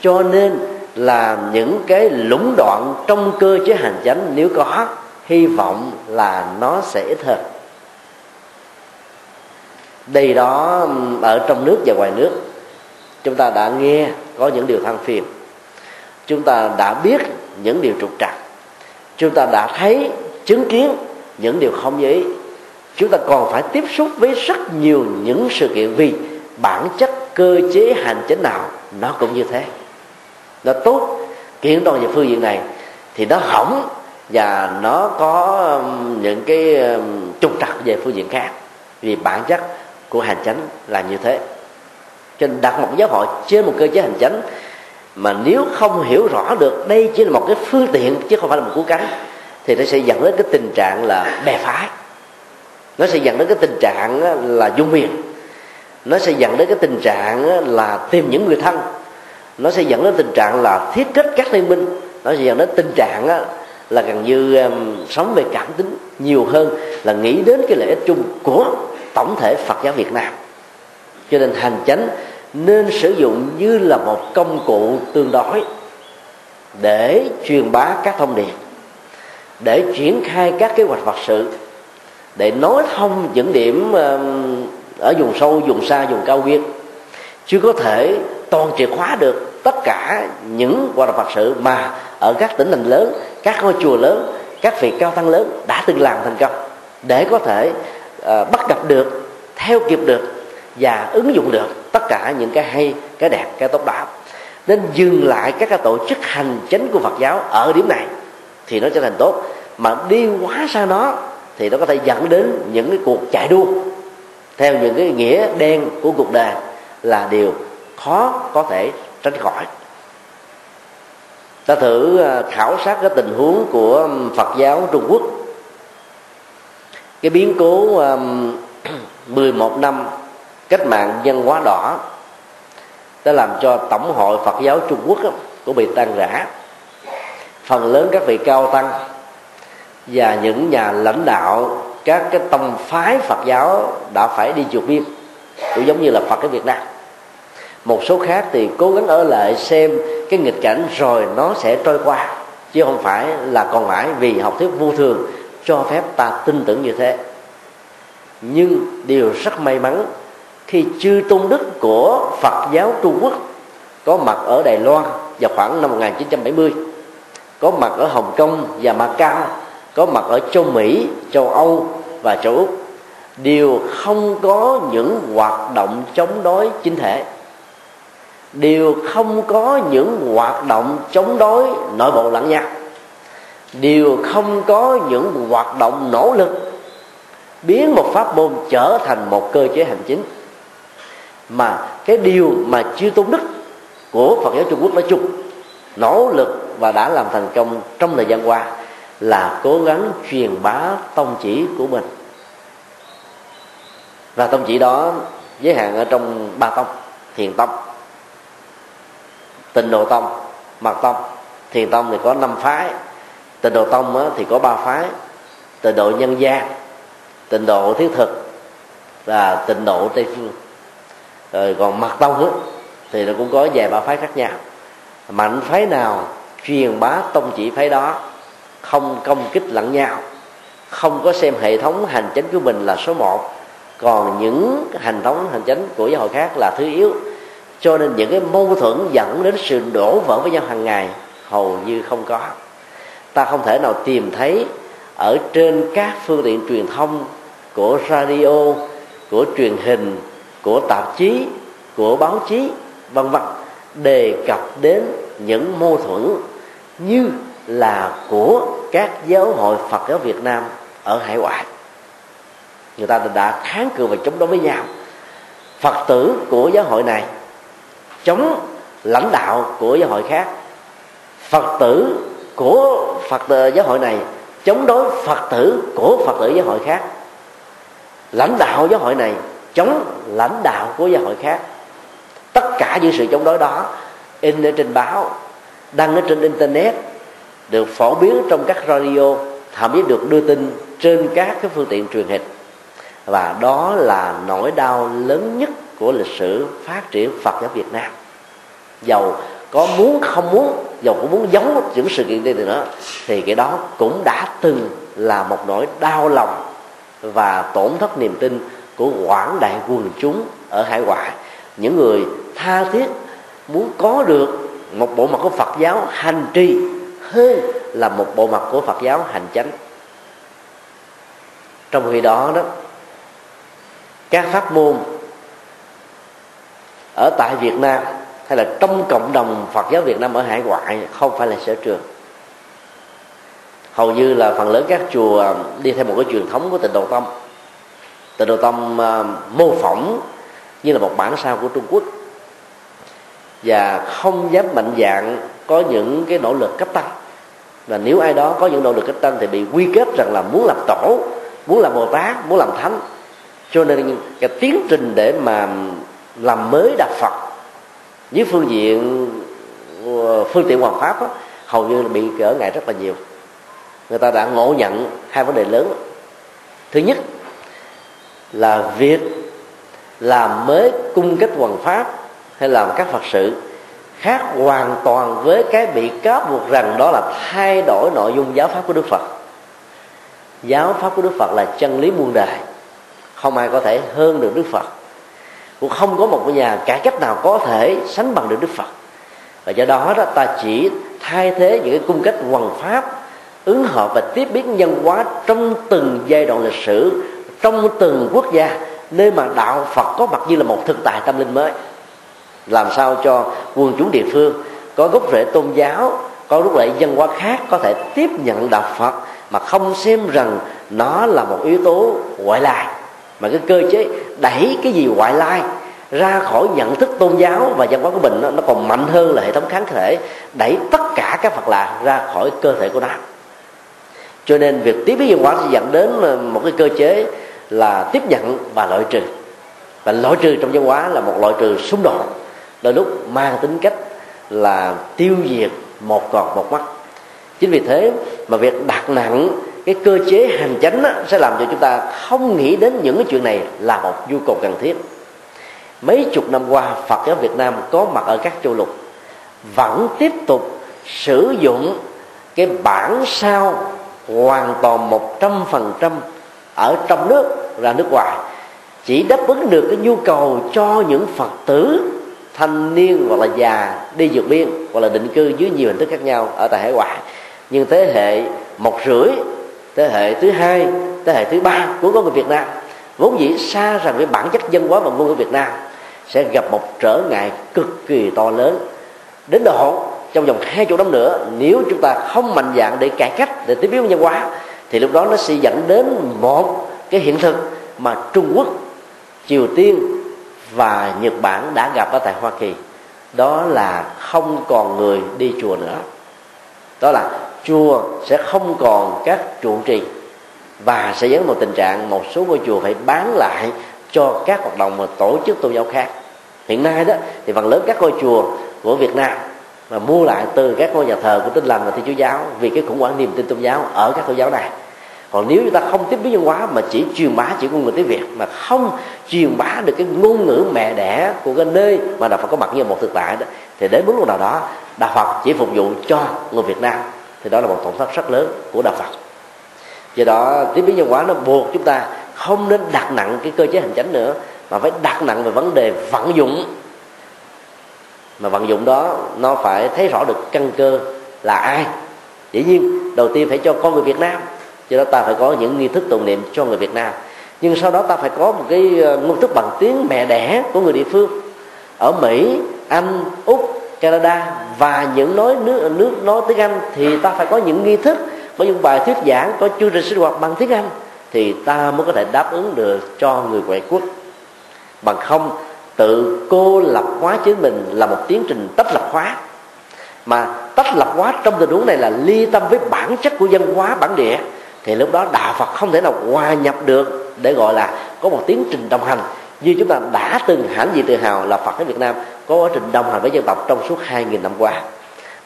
Cho nên là những cái lũng đoạn trong cơ chế hành chánh nếu có, hy vọng là nó sẽ ít hơn. Đây đó ở trong nước và ngoài nước, chúng ta đã nghe có những điều than phiền chúng ta đã biết những điều trục trặc. Chúng ta đã thấy, chứng kiến những điều không như ý. Chúng ta còn phải tiếp xúc với rất nhiều những sự kiện vì bản chất, cơ chế, hành chính nào nó cũng như thế. Nó tốt. Kiện toàn về phương diện này thì nó hỏng và nó có um, những cái um, trục trặc về phương diện khác. Vì bản chất của hành chánh là như thế. Cho nên đặt một giáo hội trên một cơ chế hành chánh mà nếu không hiểu rõ được đây chỉ là một cái phương tiện chứ không phải là một cú cánh, thì nó sẽ dẫn đến cái tình trạng là bè phái. Nó sẽ dẫn đến cái tình trạng là dung miền nó sẽ dẫn đến cái tình trạng là tìm những người thân. Nó sẽ dẫn đến tình trạng là thiết kết các liên minh. Nó sẽ dẫn đến tình trạng là gần như um, sống về cảm tính nhiều hơn là nghĩ đến cái lợi ích chung của tổng thể Phật giáo Việt Nam. Cho nên hành chánh nên sử dụng như là một công cụ tương đối để truyền bá các thông điệp để triển khai các kế hoạch vật sự để nói thông những điểm ở vùng sâu vùng xa vùng cao nguyên. Chưa có thể toàn triệt khóa được tất cả những hoạt động Phật sự mà ở các tỉnh thành lớn các ngôi chùa lớn các vị cao tăng lớn đã từng làm thành công để có thể uh, bắt gặp được theo kịp được và ứng dụng được tất cả những cái hay, cái đẹp, cái tốt đó. Nên dừng lại các cái tổ chức hành chính của Phật giáo ở điểm này thì nó trở thành tốt. Mà đi quá xa nó thì nó có thể dẫn đến những cái cuộc chạy đua theo những cái nghĩa đen của cuộc đời là điều khó có thể tránh khỏi. Ta thử à, khảo sát cái tình huống của Phật giáo Trung Quốc. Cái biến cố 11 năm cách mạng dân hóa đỏ đã làm cho tổng hội Phật giáo Trung Quốc cũng bị tan rã. Phần lớn các vị cao tăng và những nhà lãnh đạo, các cái tông phái Phật giáo đã phải đi chuộc biên, cũng giống như là Phật ở Việt Nam. Một số khác thì cố gắng ở lại xem cái nghịch cảnh rồi nó sẽ trôi qua, chứ không phải là còn mãi vì học thuyết vô thường cho phép ta tin tưởng như thế. Nhưng điều rất may mắn khi chư tôn đức của Phật giáo Trung Quốc có mặt ở Đài Loan vào khoảng năm 1970 có mặt ở Hồng Kông và Macau có mặt ở châu Mỹ, châu Âu và châu Úc đều không có những hoạt động chống đối chính thể đều không có những hoạt động chống đối nội bộ lẫn nhau đều không có những hoạt động nỗ lực biến một pháp môn trở thành một cơ chế hành chính mà cái điều mà chưa tôn đức của phật giáo trung quốc nói chung, nỗ lực và đã làm thành công trong thời gian qua là cố gắng truyền bá tông chỉ của mình. Và tông chỉ đó giới hạn ở trong ba tông, thiền tông, tịnh độ tông, mật tông. Thiền tông thì có năm phái, tịnh độ tông thì có ba phái, tịnh độ nhân gian, tịnh độ thiết thực và tịnh độ tây phương rồi còn mặt tông á, thì nó cũng có vài ba phái khác nhau. Mạnh phái nào truyền bá tông chỉ phái đó không công kích lẫn nhau không có xem hệ thống hành chính của mình là số một. Còn những hành thống hành chính của giáo hội khác là thứ yếu. Cho nên những cái mâu thuẫn dẫn đến sự đổ vỡ với nhau hàng ngày hầu như không có. Ta không thể nào tìm thấy ở trên các phương tiện truyền thông của radio của truyền hình của tạp chí, của báo chí, vân vân, đề cập đến những mâu thuẫn như là của các giáo hội Phật giáo Việt Nam ở hải ngoại. Người ta đã kháng cự và chống đối với nhau. Phật tử của giáo hội này chống lãnh đạo của giáo hội khác. Phật tử của Phật ờ, giáo hội này chống đối Phật tử của Phật tử giáo hội khác. Lãnh đạo giáo hội này chống lãnh đạo của giáo hội khác. Tất cả những sự chống đối đó in ở trên báo, đăng ở trên internet, được phổ biến trong các radio, thậm chí được đưa tin trên các cái phương tiện truyền hình. Và đó là nỗi đau lớn nhất của lịch sử phát triển Phật giáo Việt Nam. Dầu có muốn không muốn dầu có muốn giấu những sự kiện đây thì nữa, thì cái đó cũng đã từng là một nỗi đau lòng và tổn thất niềm tin của quảng đại quần chúng ở hải ngoại. Những người tha thiết muốn có được một bộ mặt của Phật giáo hành trì hơn là một bộ mặt của Phật giáo hành chánh. Trong khi đó đó, các pháp môn ở tại Việt Nam hay là trong cộng đồng Phật giáo Việt Nam ở hải ngoại không phải là sở trường. Hầu như là phần lớn các chùa um, đi theo một cái truyền thống của tịnh độ tông tịnh độ tông uh, à, mô phỏng như là một bản sao của Trung Quốc. Và không dám mạnh dạng có những cái nỗ lực cấp tăng. Và nếu ai đó có những nỗ lực cấp tăng thì bị quy kết rằng là muốn làm tổ muốn làm bồ tát muốn làm thánh. Cho nên cái tiến trình để mà làm mới đạo phật với phương diện ờ, phương tiện hoàn pháp đó, hầu như bị trở ngại rất là nhiều. Người ta đã ngộ nhận hai vấn đề lớn. Thứ nhất là việc làm mới cung cách hoàn pháp hay làm các phật sự khác hoàn toàn với cái bị cáo buộc rằng đó là thay đổi nội dung giáo pháp của đức phật. Giáo pháp của đức phật là chân lý muôn đời. Không ai có thể hơn được đức phật. Cũng không có một nhà cải cách nào có thể sánh bằng được đức phật. Và do đó đó, ta chỉ thay thế những cái cung cách hoằng pháp, ứng hợp và tiếp biến nhân hóa trong từng giai đoạn lịch sử trong từng quốc gia nơi mà đạo phật có mặt như là một thực tại tâm linh mới. Làm sao cho quần chúng địa phương có gốc rễ tôn giáo có gốc rễ văn hóa khác có thể tiếp nhận đạo phật mà không xem rằng nó là một yếu tố ngoại lai mà cái cơ chế đẩy cái gì ngoại lai ra khỏi nhận thức tôn giáo và văn hóa của mình nó, nó còn mạnh hơn là hệ thống kháng thể đẩy tất cả các vật lạ ra khỏi cơ thể của nó. Cho nên việc tiếp biến văn hóa sẽ dẫn đến một cái cơ chế là tiếp nhận và loại trừ. Và loại trừ trong giáo hóa là một loại trừ xung đột. Đôi lúc mang tính cách là tiêu diệt một còn một mắt. Chính vì thế mà việc đặt nặng cái cơ chế hành chánh á, sẽ làm cho chúng ta không nghĩ đến những cái chuyện này là một nhu cầu cần thiết. Mấy chục năm qua Phật giáo Việt Nam có mặt ở các châu lục vẫn tiếp tục sử dụng cái bản sao hoàn toàn một trăm phần trăm ở trong nước, ra nước ngoài. Chỉ đáp ứng được cái nhu cầu cho những phật tử thanh niên hoặc là già đi vượt biên hoặc là định cư dưới nhiều hình thức khác nhau ở tại hải ngoại. Nhưng thế hệ một rưỡi, thế hệ thứ hai, thế hệ thứ ba của con người Việt Nam, vốn dĩ xa rằng cái bản chất dân hóa và ngôn ngữ Việt Nam, sẽ gặp một trở ngại cực kỳ to lớn. Đến độ trong vòng hai chục năm nữa, nếu chúng ta không mạnh dạng để cải cách, để tiếp biến văn hóa thì lúc đó nó sẽ dẫn đến một cái hiện thực mà Trung Quốc, Triều Tiên và Nhật Bản đã gặp ở tại Hoa Kỳ. Đó là không còn người đi chùa nữa. Đó là chùa sẽ không còn các trụ trì và sẽ dẫn một tình trạng một số ngôi chùa phải bán lại cho các hoạt động mà tổ chức tôn giáo khác. Hiện nay đó, thì phần lớn các ngôi chùa của Việt Nam mà mua lại từ các ngôi nhà thờ của Tin lành và Thiên Chúa giáo, vì cái khủng hoảng niềm tin tôn giáo ở các tôn giáo này. Còn nếu chúng ta không tiếp biến văn hóa mà chỉ truyền bá chỉ ngôn ngữ tiếng việt, mà không truyền bá được cái ngôn ngữ mẹ đẻ của cái nơi mà đạo phật có mặt như một thực tại đó, thì đến mức lúc nào đó, đạo phật chỉ phục vụ cho người việt nam. Thì đó là một tổn thất rất lớn của đạo phật. Do đó, tiếp biến văn hóa nó buộc chúng ta không nên đặt nặng cái cơ chế hành chánh nữa, mà phải đặt nặng về vấn đề vận dụng mà vận dụng đó, nó phải thấy rõ được căn cơ là ai. Dĩ nhiên, đầu tiên phải cho con người việt nam, cho đó ta phải có những nghi thức tụng niệm cho người Việt Nam. Nhưng sau đó ta phải có một cái ờ, ngôn nghi thức bằng tiếng mẹ đẻ của người địa phương. Ở Mỹ, Anh, Úc, Canada và những nói nước nước nói tiếng Anh thì ta phải có những nghi thức. Có những bài thuyết giảng có chương trình sinh hoạt bằng tiếng Anh thì ta mới có thể đáp ứng được cho người ngoại quốc. Bằng không tự cô lập hóa chính mình là một tiến trình tách lập hóa. Mà tách lập hóa trong tình huống này là ly tâm với bản chất của dân hóa, bản địa. Thì lúc đó đạo Phật không thể nào hòa nhập được để gọi là có một tiến trình đồng hành. Như chúng ta đã từng hãnh diện tự hào là Phật ở Việt Nam, có quá trình đồng hành với dân tộc trong suốt 2.000 năm qua.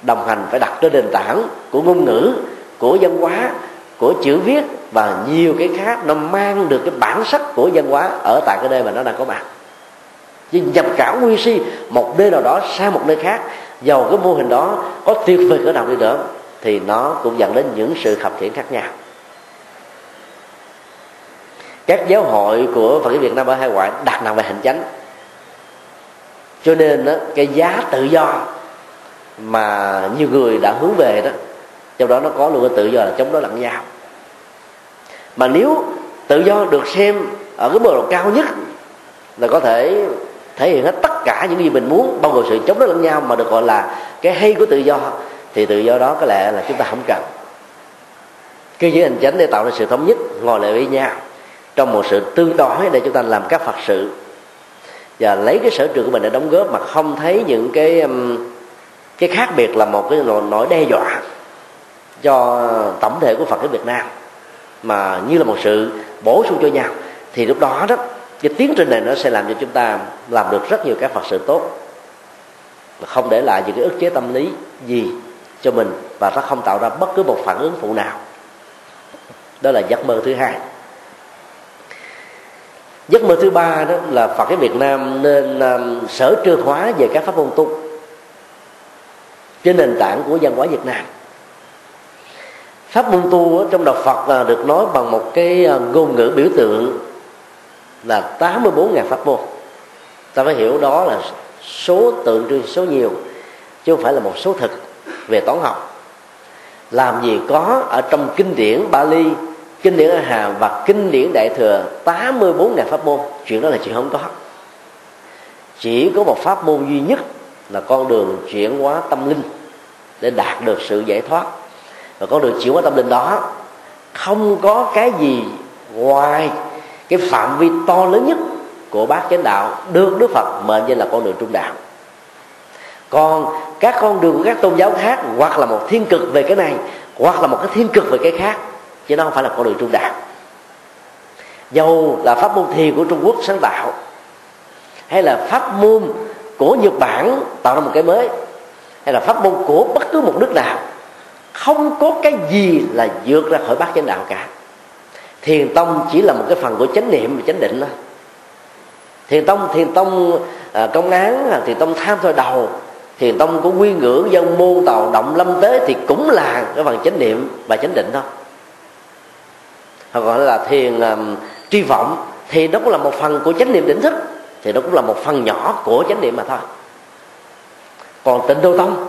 Đồng hành phải đặt trên nền tảng của ngôn ngữ, của văn hóa, của chữ viết và nhiều cái khác nó mang được cái bản sắc của văn hóa ở tại cái nơi mà nó đang có mặt vì nhập cả nguyên si một nơi nào đó sang một nơi khác. Giàu cái mô hình đó có tuyệt vời cỡ nào đi nữa thì nó cũng dẫn đến những sự khập khiển khác nhau. Các giáo hội của Phật giáo Việt Nam ở hai ngoại đặt nặng về hành chánh. Cho nên đó, cái giá tự do mà nhiều người đã hướng về đó trong đó nó có luôn cái tự do là chống đối lẫn nhau. Mà nếu tự do được xem ở cái mức độ cao nhất là có thể thể hiện hết tất cả những gì mình muốn, bao gồm sự chống đối lẫn nhau mà được gọi là cái hay của tự do. Thì tự do đó có lẽ là chúng ta không cần. Cơ chế hành chánh để tạo ra sự thống nhất, ngồi lại với nhau trong một sự tương đối để chúng ta làm các phật sự. Và lấy cái sở trường của mình để đóng góp mà không thấy những cái um, cái khác biệt là một cái nỗi đe dọa cho tổng thể của Phật giáo Việt Nam. Mà như là một sự bổ sung cho nhau. Thì lúc đó đó cái tiến trình này nó sẽ làm cho chúng ta làm được rất nhiều các Phật sự tốt. Không để lại những cái ức chế tâm lý gì cho mình và nó không tạo ra bất cứ một phản ứng phụ nào. Đó là giấc mơ thứ hai. Giấc mơ thứ ba đó là phật cái việt nam nên um, sở trương hóa về các pháp môn tu trên nền tảng của văn hóa việt nam. Pháp môn tu trong đạo Phật à, được nói bằng một cái à, ngôn ngữ biểu tượng là 84.000 pháp môn. Ta phải hiểu đó là số tượng trưng, số nhiều, chứ không phải là một số thực về toán học. Làm gì có ở trong kinh điển Bali, kinh điển A Hàm và kinh điển Đại thừa 84 ngàn pháp môn. Chuyện đó là chuyện không có. Chỉ có một pháp môn duy nhất là con đường chuyển hóa tâm linh để đạt được sự giải thoát. Và con đường chuyển hóa tâm linh đó không có cái gì ngoài cái phạm vi to lớn nhất của bác chánh đạo được đức phật mệnh danh là con đường trung đạo. Còn các con đường của các tôn giáo khác hoặc là một thiên cực về cái này, hoặc là một cái thiên cực về cái khác, chứ nó không phải là con đường trung đạo. Dầu là pháp môn thiền của trung quốc sáng tạo, hay là pháp môn của nhật bản tạo ra một cái mới, hay là pháp môn của bất cứ một nước nào, không có cái gì là vượt ra khỏi bát chánh đạo cả thiền tông chỉ là một cái phần của chánh niệm và chánh định thôi. thiền tông thiền tông à, công án à, thiền tông tham thôi đầu thiền tông của quy ngưỡng dân môn tàu động lâm tế thì cũng là cái phần chánh niệm và chánh định thôi. hoặc gọi là thiền um, tri vọng thì nó cũng là một phần của chánh niệm định thức thì nó cũng là một phần nhỏ của chánh niệm mà thôi còn tịnh đô tông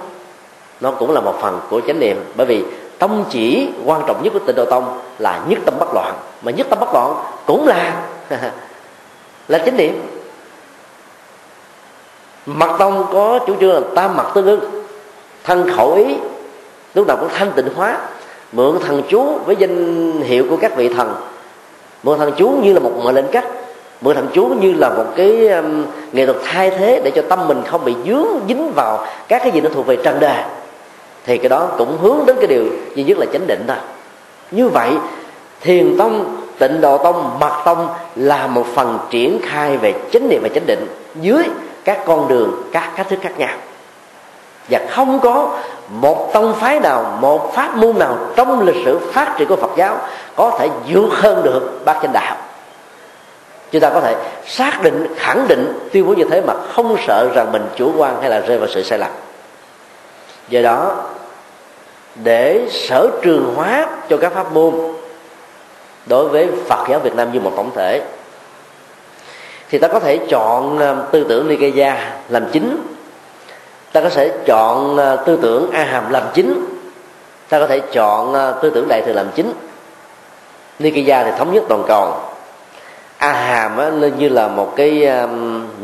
nó cũng là một phần của chánh niệm bởi vì tông chỉ quan trọng nhất của tịnh độ tông là nhất tâm bất loạn. Mà nhất tâm bất loạn cũng là là chánh niệm. Mặt tông có chủ trương là tam mặt tương ưng thân khẩu ý lúc nào cũng thanh tịnh hóa. Mượn thần chú với danh hiệu của các vị thần. Mượn thần chú như là một mệnh lệnh cách. Mượn thần chú như là một cái um, nghệ thuật thay thế để cho tâm mình không bị dướng dính vào các cái gì nó thuộc về trần đề thì cái đó cũng hướng đến cái điều duy nhất là chánh định thôi. Như vậy, thiền tông, tịnh độ tông mật tông là một phần triển khai về chánh niệm và chánh định dưới các con đường, các cách thức khác nhau. Và không có một tông phái nào, một pháp môn nào trong lịch sử phát triển của phật giáo có thể vượt hơn được bát chánh đạo. Chúng ta có thể xác định, khẳng định, tuyên bố như thế mà không sợ rằng mình chủ quan hay là rơi vào sự sai lầm. Do đó để sở trường hóa cho các pháp môn đối với Phật giáo Việt Nam như một tổng thể. Thì ta có thể chọn à, tư tưởng Nikaya làm chính. Ta có thể chọn à, tư tưởng A Hàm làm chính. Ta có thể chọn à, tư tưởng Đại thừa làm chính. Nikaya thì thống nhất toàn cầu. A Hàm á, như là một cái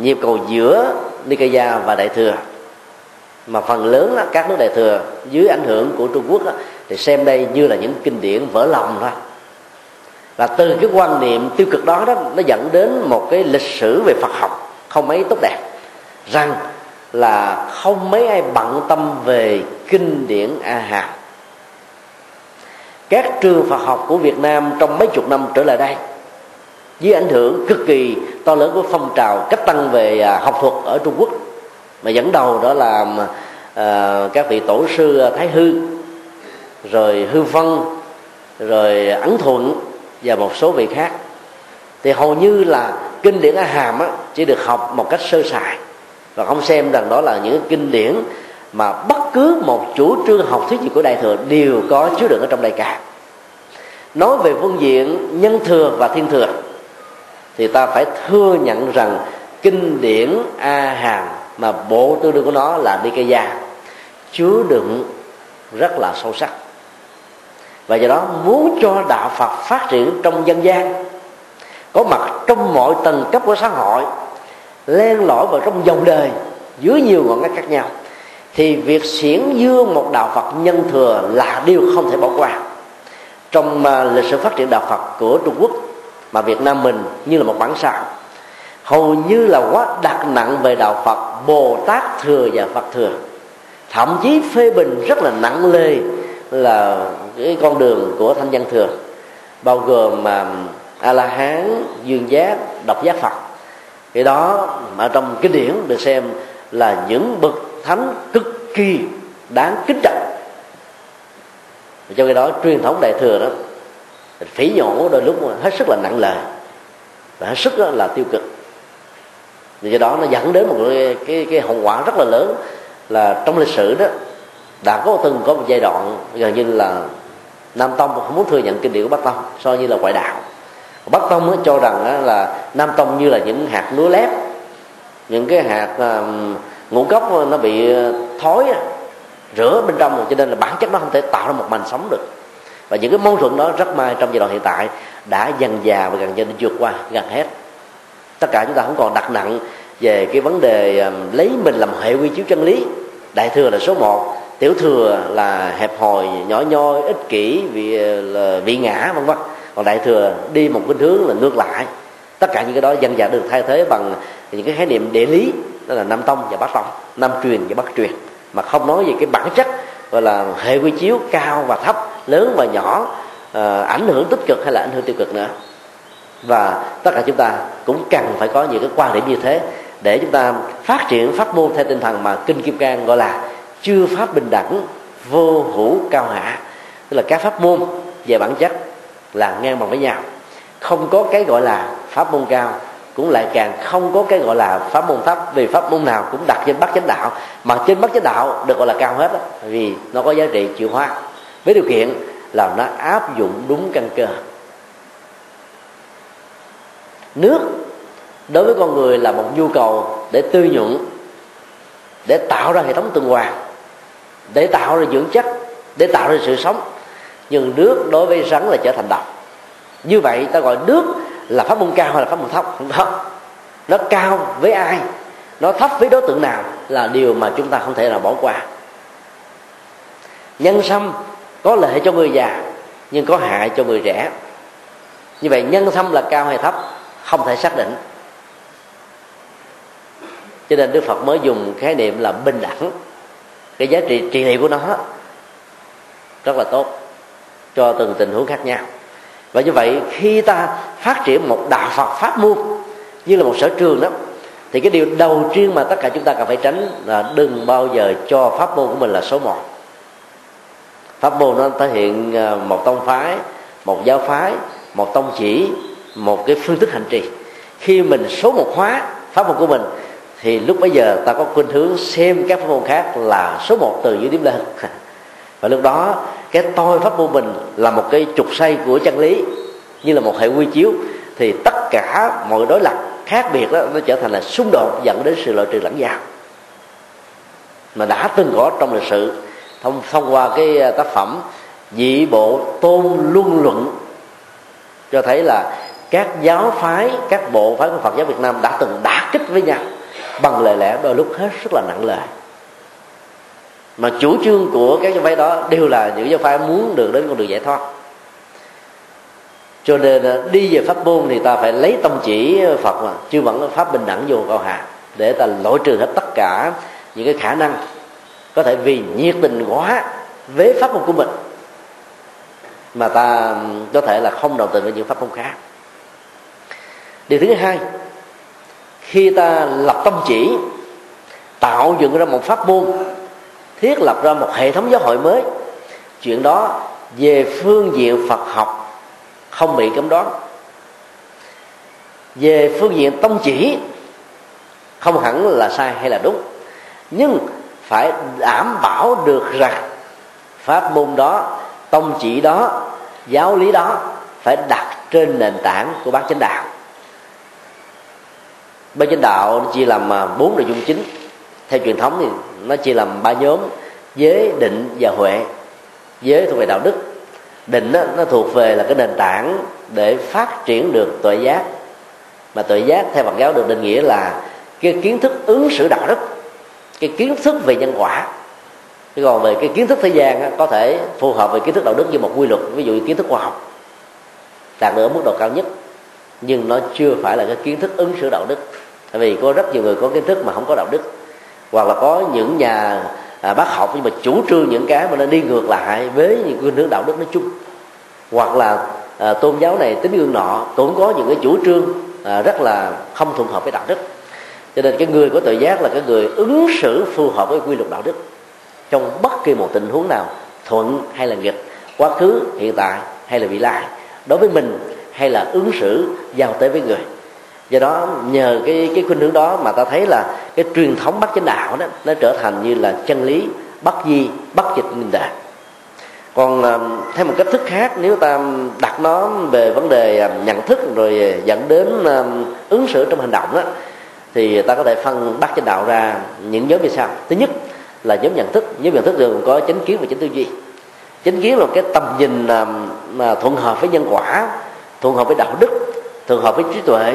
nhịp cầu giữa Nikaya và Đại thừa mà phần lớn đó, các nước đại thừa dưới ảnh hưởng của trung quốc đó, thì xem đây như là những kinh điển vỡ lòng thôi. Và từ cái quan niệm tiêu cực đó đó nó dẫn đến một cái lịch sử về phật học không mấy tốt đẹp. Rằng là không mấy ai bận tâm về kinh điển a hàm các trường phật học của việt nam trong mấy chục năm trở lại đây dưới ảnh hưởng cực kỳ to lớn của phong trào cách tăng về à, học thuật ở trung quốc mà dẫn đầu đó là à, các vị tổ sư thái hư rồi hư vân rồi ấn thuận và một số vị khác. Thì hầu như là kinh điển a hàm á, chỉ được học một cách sơ sài. Và không xem rằng đó là những kinh điển mà bất cứ một chủ trương học thuyết gì của đại thừa đều có chứa đựng ở trong đây cả. Nói về phương diện nhân thừa và thiên thừa thì ta phải thừa nhận rằng kinh điển a hàm mà bộ tư đương của nó là nikaya. Chứa đựng rất là sâu sắc. Và do đó muốn cho đạo phật phát triển trong dân gian, có mặt trong mọi tầng cấp của xã hội, len lỏi vào trong dòng đời, dưới nhiều ngọn ngách khác nhau, thì việc xiển dương một đạo phật nhân thừa là điều không thể bỏ qua. Trong à, lịch sử phát triển đạo phật của trung quốc, mà việt nam mình như là một bản sao hầu như là quá đặt nặng về đạo phật, bồ tát thừa và phật thừa. Thậm chí phê bình rất là nặng lê là cái con đường của thanh văn thừa, bao gồm um, mà a la hán dương giác, độc giác phật. Cái đó mà trong kinh điển được xem là những bậc thánh cực kỳ đáng kính trọng. Cho cái đó truyền thống đại thừa đó, phỉ nhổ đôi lúc hết sức là nặng lời và hết sức là tiêu cực vì do đó nó dẫn đến một cái cái, cái hậu quả rất là lớn là trong lịch sử đó đã có từng có một giai đoạn gần như là nam tông không muốn thừa nhận kinh điển của bắc tông so như là ngoại đạo. Bắc tông cho rằng là nam tông như là những hạt lúa lép những cái hạt à, ngũ cốc nó bị à, thối rửa bên trong rồi cho nên là bản chất nó không thể tạo ra một mảnh sống được. Và những cái mâu thuẫn đó rất may trong giai đoạn hiện tại đã dần già và gần như vượt qua gần hết tất cả chúng ta không còn đặt nặng về cái vấn đề um, lấy mình làm hệ quy chiếu chân lý. Đại thừa là số một tiểu thừa là hẹp hòi nhỏ nhoi ích kỷ vị uh, là vị ngã vân vân. Còn đại thừa đi một cái hướng là ngược lại. Tất cả những cái đó dần dần được thay thế bằng những cái khái niệm địa lý đó là nam tông và bắc tông nam truyền và bắc truyền. Mà không nói về cái bản chất gọi là hệ quy chiếu cao và thấp lớn và nhỏ à, ảnh hưởng tích cực hay là ảnh hưởng tiêu cực nữa và tất cả chúng ta cũng cần phải có những cái quan điểm như thế để chúng ta phát triển pháp môn theo tinh thần mà kinh kim cang gọi là chưa pháp bình đẳng vô hữu cao hạ tức là các pháp môn về bản chất là ngang bằng với nhau. Không có cái gọi là pháp môn cao cũng lại càng không có cái gọi là pháp môn thấp vì pháp môn nào cũng đặt trên bát chánh đạo. Mà trên bát chánh đạo được gọi là cao hết đó, vì nó có giá trị chịu hóa với điều kiện là nó áp dụng đúng căn cơ nước đối với con người là một nhu cầu để tư nhuận, để tạo ra hệ thống tuần hoàn, để tạo ra dưỡng chất, để tạo ra sự sống. Nhưng nước đối với rắn là trở thành độc. Như vậy ta gọi nước là pháp môn cao hay là pháp môn thấp? Không không nó cao với ai? Nó thấp với đối tượng nào là điều mà chúng ta không thể nào bỏ qua. Nhân sâm có lợi cho người già, nhưng có hại cho người trẻ. Như vậy nhân sâm là cao hay thấp? Không thể xác định. Cho nên đức phật mới dùng khái niệm là bình đẳng. Cái giá trị trị liệu của nó rất là tốt, cho từng tình huống khác nhau. Và như vậy, khi ta phát triển một đạo phật pháp môn, như là một sở trường đó, thì cái điều đầu tiên mà tất cả chúng ta cần phải tránh là đừng bao giờ cho pháp môn của mình là số một. Pháp môn nó thể hiện à, một tông phái, một giáo phái, một tông chỉ một cái phương thức hành trì. Khi mình số một hóa pháp môn của mình, thì lúc bấy giờ ta có khuynh hướng xem các pháp môn khác là số một từ dưới điểm lên. Và lúc đó, cái tôi pháp môn mình là một cái trục xây của chân lý, như là một hệ quy chiếu, thì tất cả mọi đối lập khác biệt đó, nó trở thành là xung đột dẫn đến sự loại trừ lẫn nhau mà đã từng có trong lịch sử, thông thông qua cái à, tác phẩm dị bộ tôn luân luận, cho thấy là các giáo phái, các bộ phái của Phật giáo Việt Nam đã từng đả kích với nhau bằng lời lẽ đôi lúc hết rất là nặng lời. Mà chủ trương của các giáo phái đó đều là những giáo phái muốn được đến con đường giải thoát. Cho nên à, đi về pháp môn thì ta phải lấy tâm chỉ phật mà chưa vẫn pháp bình đẳng vô cao hạ để ta loại trừ hết tất cả những cái khả năng có thể vì nhiệt tình quá với pháp môn của mình mà ta có thể là không đồng tình với những pháp môn khác điều thứ hai, khi ta lập tâm chỉ, tạo dựng ra một pháp môn, thiết lập ra một hệ thống giáo hội mới, chuyện đó về phương diện phật học không bị cấm đoán. Về phương diện tông chỉ, không hẳn là sai hay là đúng, nhưng phải đảm bảo được rằng pháp môn đó tông chỉ đó, giáo lý đó phải đặt trên nền tảng của bác chánh đạo bên chánh đạo nó chia làm à, bốn nội dung chính. Theo truyền thống thì nó chia làm ba nhóm giới định và huệ. Giới thuộc về đạo đức. Định đó, nó thuộc về là cái nền tảng để phát triển được tuệ giác. Mà tuệ giác theo Phật giáo được định nghĩa là cái kiến thức ứng xử đạo đức cái kiến thức về nhân quả. Chứ còn về cái kiến thức thế gian đó, có thể phù hợp với kiến thức đạo đức như một quy luật ví dụ như kiến thức khoa học đạt được ở mức độ cao nhất. Nhưng nó chưa phải là cái kiến thức ứng xử đạo đức tại vì có rất nhiều người có kiến thức mà không có đạo đức. Hoặc là có những nhà à, bác học nhưng mà chủ trương những cái mà nó đi ngược lại với những nguyên hướng đạo đức nói chung. Hoặc là à, tôn giáo này tính gương nọ cũng có những cái chủ trương à, rất là không thuận hợp với đạo đức. Cho nên cái người có tự giác là cái người ứng xử phù hợp với quy luật đạo đức trong bất kỳ một tình huống nào thuận hay là nghịch quá khứ hiện tại hay là vị lai đối với mình hay là ứng xử giao tế với người do đó, nhờ cái cái khuynh hướng đó mà ta thấy là cái truyền thống bắt chánh đạo đó, nó trở thành như là chân lý bắt di bắt dịch minh đạt còn um, theo một cách thức khác, nếu ta đặt nó về vấn đề um, nhận thức rồi dẫn đến um, ứng xử trong hành động đó thì ta có thể phân bắt chánh đạo ra những nhóm như sau. Thứ nhất là nhóm nhận thức. Nhóm nhận thức gồm có chánh kiến và chánh tư duy. Chánh kiến là cái tầm nhìn mà thuận hợp với nhân quả, thuận hợp với đạo đức, thuận hợp với trí tuệ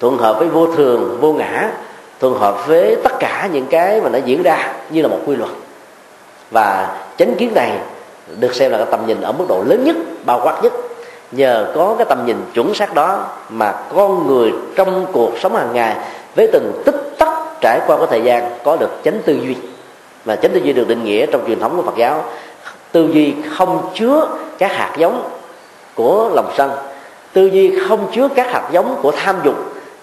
thuận hợp với vô thường, vô ngã, thuận hợp với tất cả những cái mà nó diễn ra như là một quy luật. Và chánh kiến này được xem là cái tầm nhìn ở mức độ lớn nhất, bao quát nhất. Nhờ có cái tầm nhìn chuẩn xác đó mà con người trong cuộc sống hàng ngày với từng tích tắc trải qua cái thời gian có được chánh tư duy. Và chánh tư duy được định nghĩa trong truyền thống của Phật giáo, tư duy không chứa các hạt giống của lòng sân, tư duy không chứa các hạt giống của tham dục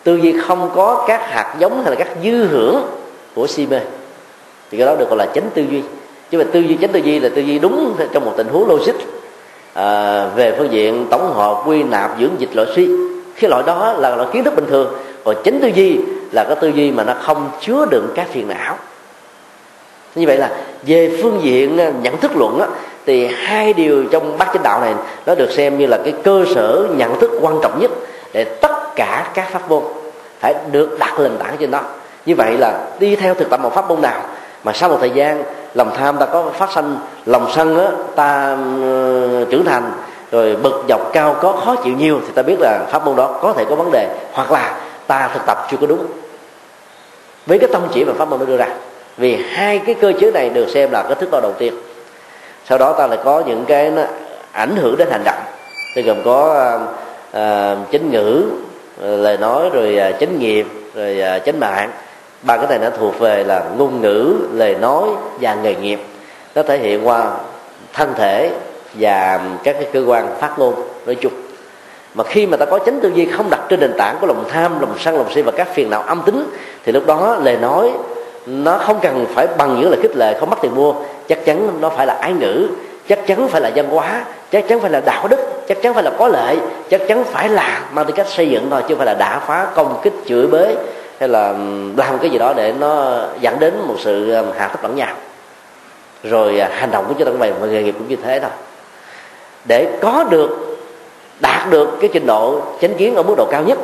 tư duy không có các hạt giống hay là các dư hưởng của si mê. Thì cái đó được gọi là chánh tư duy. Chứ mà tư duy chánh tư duy là tư duy đúng trong một tình huống logic. À, về phương diện tổng hợp quy nạp dưỡng dịch loại suy. Cái loại đó là loại kiến thức bình thường. Còn chánh tư duy là cái tư duy mà nó không chứa đựng các phiền não. Như vậy là về phương diện nhận thức luận á, thì hai điều trong bát chánh đạo này nó được xem như là cái cơ sở nhận thức quan trọng nhất để tất cả các pháp môn phải được đặt nền tảng trên đó. Như vậy là đi theo thực tập một pháp môn nào mà sau một thời gian lòng tham ta có phát sinh lòng sân á, ta uh, trưởng thành rồi bực dọc cao có khó chịu nhiều thì ta biết là pháp môn đó có thể có vấn đề hoặc là ta thực tập chưa có đúng. Với cái tâm chỉ mà pháp môn nó đưa ra vì hai cái cơ chế này được xem là cái thức đo đầu tiên. Sau đó ta lại có những cái nó ảnh hưởng đến hành động. Thì gồm có uh, chánh ngữ lời nói, rồi à, chánh nghiệp, rồi à, chánh mạng. Ba cái này nó thuộc về là ngôn ngữ, lời nói và nghề nghiệp. Nó thể hiện qua thân thể và các cái cơ quan phát ngôn nói chung. Mà khi mà ta có chánh tư duy không đặt trên nền tảng của lòng tham, lòng sân, lòng si và các phiền não âm tính, thì lúc đó lời nói nó không cần phải bằng những lời khích lệ, không mất tiền mua. Chắc chắn nó phải là ái ngữ chắc chắn phải là văn hóa, chắc chắn phải là đạo đức, chắc chắn phải là có lệ, chắc chắn phải là mang tính cách xây dựng thôi, chứ không phải là đả phá công kích chửi bới hay là làm cái gì đó để nó dẫn đến một sự hạ thấp lẫn nhau. Rồi à, hành động của chúng ta cũng vậy và nghề nghiệp cũng như thế thôi. Để có được, đạt được cái trình độ chánh kiến ở mức độ cao nhất,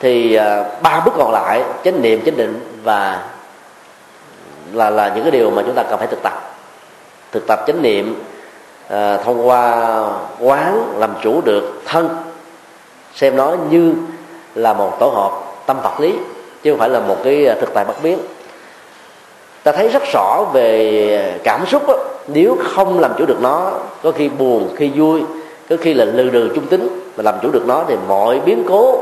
thì à, ba bước còn lại, chánh niệm, chánh định và là là những cái điều mà chúng ta cần phải thực tập thực tập chánh niệm à, thông qua quán làm chủ được thân xem nó như là một tổ hợp tâm vật lý chứ không phải là một cái à, thực tại bất biến. Ta thấy rất rõ về cảm xúc đó, nếu không làm chủ được nó có khi buồn khi vui có khi là lừ đừ trung tính mà làm chủ được nó thì mọi biến cố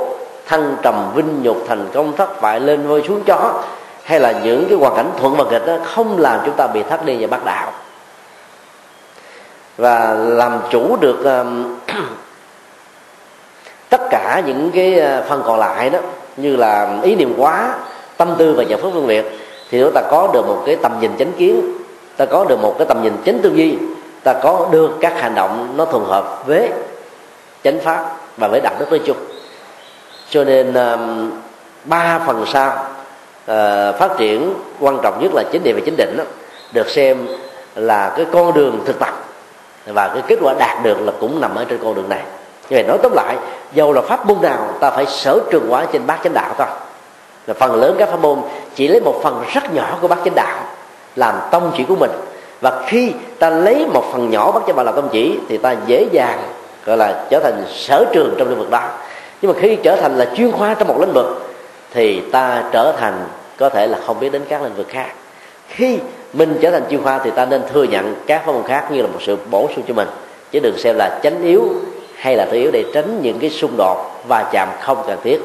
thăng trầm vinh nhục thành công thất bại lên voi xuống chó hay là những cái hoàn cảnh thuận và nghịch đó không làm chúng ta bị thắt đi và bắt đạo và làm chủ được um, tất cả những cái uh, phần còn lại đó như là ý niệm quá tâm tư và giải pháp phân biệt thì chúng ta có được một cái tầm nhìn chánh kiến ta có được một cái tầm nhìn chánh tư duy ta có được các hành động nó phù hợp với chánh pháp và với đạo đức nói chung. Cho nên um, ba phần sau ờ, phát triển quan trọng nhất là chính địa và chính định đó, được xem là cái con đường thực tập và cái kết quả đạt được là cũng nằm ở trên con đường này. Như vậy nói tóm lại, dầu là pháp môn nào, ta phải sở trường hóa trên bát chánh đạo thôi. Là phần lớn các pháp môn chỉ lấy một phần rất nhỏ của bát chánh đạo làm tông chỉ của mình. Và khi ta lấy một phần nhỏ bát chánh đạo làm tông chỉ, thì ta dễ dàng, gọi là trở thành sở trường trong lĩnh vực đó. Nhưng mà khi trở thành là chuyên khoa trong một lĩnh vực, thì ta trở thành có thể là không biết đến các lĩnh vực khác. Khi mình trở thành chuyên khoa thì ta nên thừa nhận các pháp môn khác như là một sự bổ sung cho mình. Chứ đừng xem là chánh yếu hay là thứ yếu để tránh những cái xung đột và chạm không cần thiết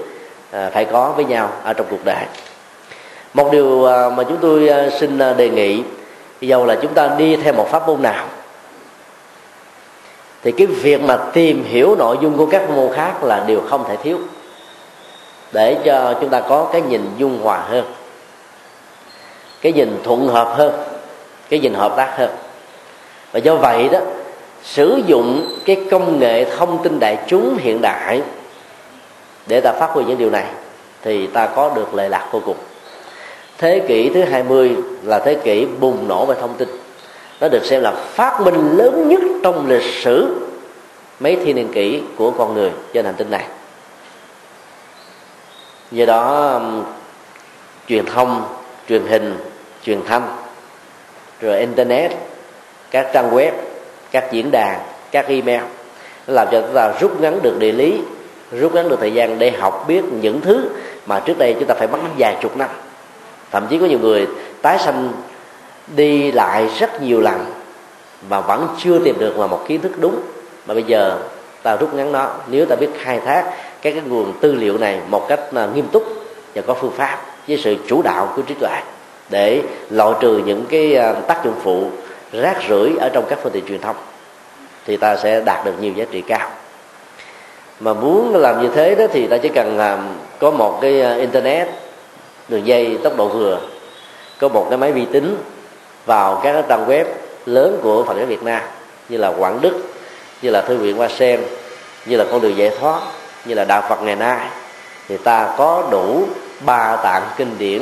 à, phải có với nhau ở trong cuộc đời. Một điều à, mà chúng tôi à, xin đề nghị dầu là chúng ta đi theo một pháp môn nào. Thì cái việc mà tìm hiểu nội dung của các môn khác là điều không thể thiếu, để cho chúng ta có cái nhìn dung hòa hơn cái nhìn thuận hợp hơn, cái nhìn hợp tác hơn. Và do vậy đó, sử dụng cái công nghệ thông tin đại chúng hiện đại để ta phát huy những điều này thì ta có được lệ lạc vô cùng. Thế kỷ thứ 20 là thế kỷ bùng nổ về thông tin. Nó được xem là phát minh lớn nhất trong lịch sử mấy thiên niên kỷ của con người trên hành tinh này. Do đó truyền thông truyền hình, truyền thanh, rồi internet, các trang web, các diễn đàn, các email. Nó làm cho chúng ta rút ngắn được địa lý, rút ngắn được thời gian để học biết những thứ mà trước đây chúng ta phải mất vài chục năm. Thậm chí có nhiều người tái sanh đi lại rất nhiều lần mà vẫn chưa tìm được là một kiến thức đúng. Mà bây giờ ta rút ngắn nó, nếu ta biết khai thác các cái nguồn tư liệu này một cách à, nghiêm túc và có phương pháp với sự chủ đạo của trí tuệ để loại trừ những cái à, tác dụng phụ rác rưởi ở trong các phương tiện truyền thông, thì ta sẽ đạt được nhiều giá trị cao. Mà muốn làm như thế đó thì ta chỉ cần làm có một cái à, internet, đường dây tốc độ vừa, có một cái máy vi tính vào các trang web lớn của Phật giáo Việt Nam như là Quảng Đức, như là Thư viện Hoa Sen, như là con đường giải thoát, như là đạo Phật ngày nay, thì ta có đủ ba tạng kinh điển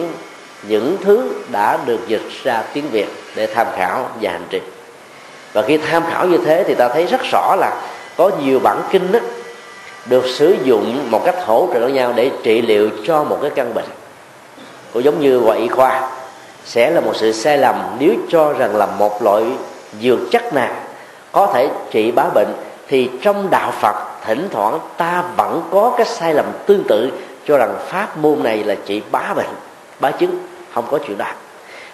những thứ đã được dịch ra tiếng Việt để tham khảo và hành trì và khi tham khảo như thế thì ta thấy rất rõ là có nhiều bản kinh đó, được sử dụng một cách hỗ trợ lẫn nhau để trị liệu cho một cái căn bệnh. Cũng giống như gọi y khoa sẽ là một sự sai lầm nếu cho rằng là một loại dược chất nào có thể trị bá bệnh thì trong đạo Phật thỉnh thoảng ta vẫn có cái sai lầm tương tự cho rằng pháp môn này là trị bá bệnh, bá chứng, không có chuyện đó.